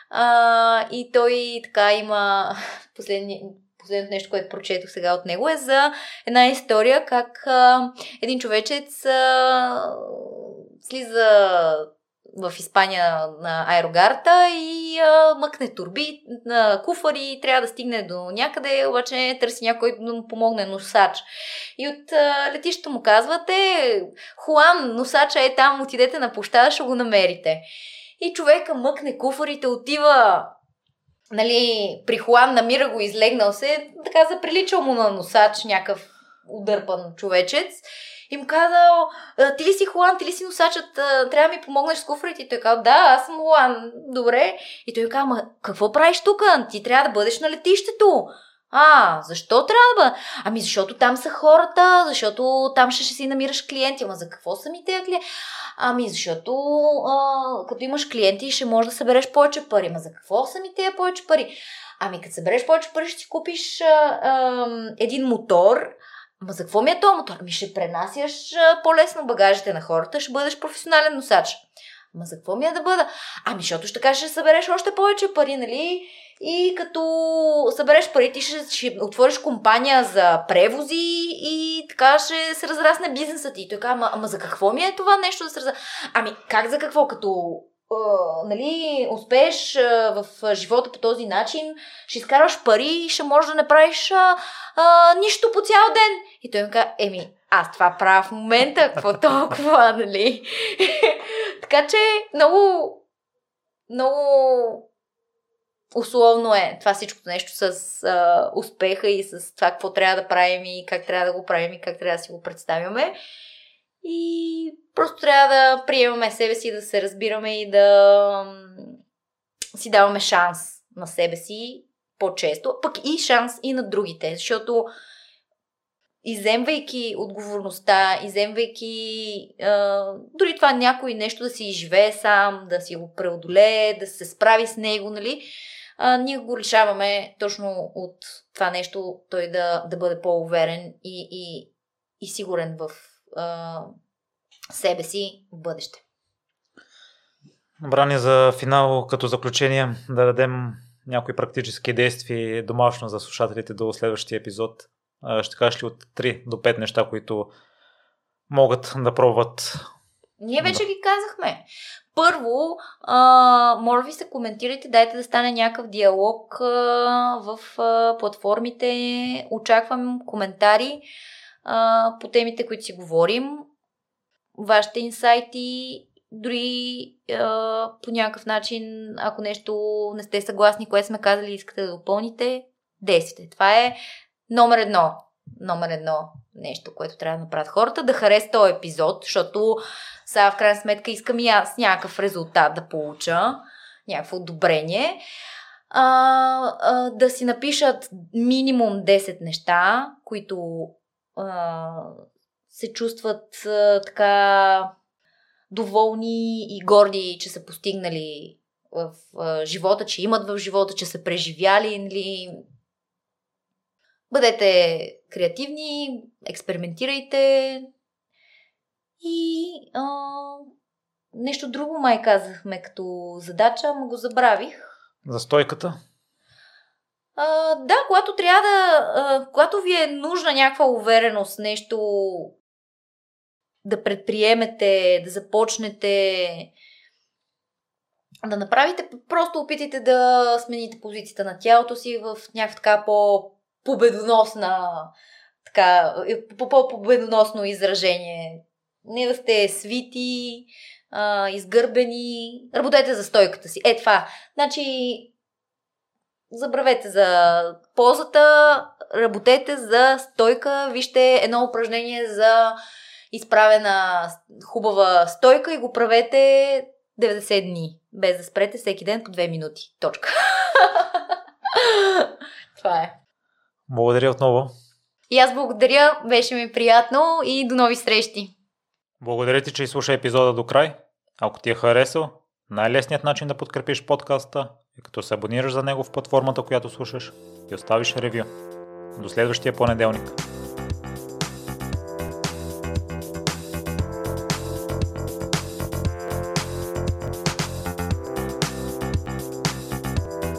Speaker 1: А, и той така има последни, последното нещо, което прочетох сега от него е за една история как а, един човечец а, слиза в Испания на аерогарта и а, мъкне турби на куфари трябва да стигне до някъде, обаче търси някой да му помогне носач. И от а, летището му казвате, Хуан, носача е там, отидете на площада, ще го намерите. И човека мъкне куфарите, отива нали, при Хуан, намира го, излегнал се, така заприличал му на носач, някакъв удърпан човечец им казал, ти ли си Хуан, ти ли си носачът, трябва да ми помогнеш с куфрите. И той казал, да, аз съм Хуан, добре. И той казал, ма какво правиш тук? Ти трябва да бъдеш на летището. А, защо трябва? Ами защото там са хората, защото там ще, ще си намираш клиенти. Ама за какво са ми тези клиенти? Ами защото а, като имаш клиенти ще можеш да събереш повече пари. Ама за какво са ми тези повече пари? Ами като събереш повече пари ще си купиш а, а, един мотор, Ама за какво ми е този мотор? Ми ще пренасяш по-лесно багажите на хората, ще бъдеш професионален носач. Ама за какво ми е да бъда? Ами, защото ще кажеш, ще събереш още повече пари, нали? И като събереш пари, ти ще, ще отвориш компания за превози и така ще се разрасне бизнесът ти. И той казва, ама, ама за какво ми е това нещо да се разрасне? Ами, как за какво? Като нали, успееш в живота по този начин, ще изкарваш пари и ще можеш да не правиш uh, uh, нищо по цял ден. И той ми каза, еми, аз това правя в момента, какво толкова, нали? така че много, много условно е това всичкото нещо с uh, успеха и с това какво трябва да правим и как трябва да го правим и как трябва да си го представяме. И просто трябва да приемаме себе си, да се разбираме и да си даваме шанс на себе си по-често, пък и шанс и на другите, защото иземвайки отговорността, иземвайки а, дори това някой нещо да си изживее сам, да си го преодолее, да се справи с него, нали, а, ние го решаваме точно от това нещо той да, да бъде по-уверен и, и, и сигурен в а, себе си в бъдеще.
Speaker 2: Брани за финал, като заключение, да дадем някои практически действия домашно за слушателите до следващия епизод. Ще кажеш ли от 3 до 5 неща, които могат да пробват?
Speaker 1: Ние вече ги казахме. Първо, а, моля ви се, коментирайте, дайте да стане някакъв диалог а, в а, платформите. Очаквам коментари а, по темите, които си говорим. Вашите инсайти дори а, по някакъв начин, ако нещо не сте съгласни, което сме казали, искате да допълните, действайте. Това е номер едно. Номер едно нещо, което трябва да направят хората, да харесат този епизод, защото сега в крайна сметка искам и аз някакъв резултат да получа, някакво одобрение. А, а, да си напишат минимум 10 неща, които се чувстват а, така доволни и горди, че са постигнали в а, живота, че имат в живота, че са преживяли. Нали. Бъдете креативни, експериментирайте и а, нещо друго май казахме като задача, ама го забравих.
Speaker 2: За стойката?
Speaker 1: А, да, когато трябва да. А, когато ви е нужна някаква увереност, нещо да предприемете, да започнете да направите, просто опитайте да смените позицията на тялото си в някаква така по-победоносна така, по-победоносно изражение. Не да сте свити, а, изгърбени. Работете за стойката си. Е това. Значи, забравете за позата, работете за стойка, вижте едно упражнение за изправена хубава стойка и го правете 90 дни, без да спрете всеки ден по 2 минути. Точка. Това е.
Speaker 2: Благодаря отново.
Speaker 1: И аз благодаря, беше ми приятно и до нови срещи.
Speaker 2: Благодаря ти, че изслуша епизода до край. Ако ти е харесал, най-лесният начин да подкрепиш подкаста като се абонираш за него в платформата, която слушаш и оставиш ревю. До следващия понеделник.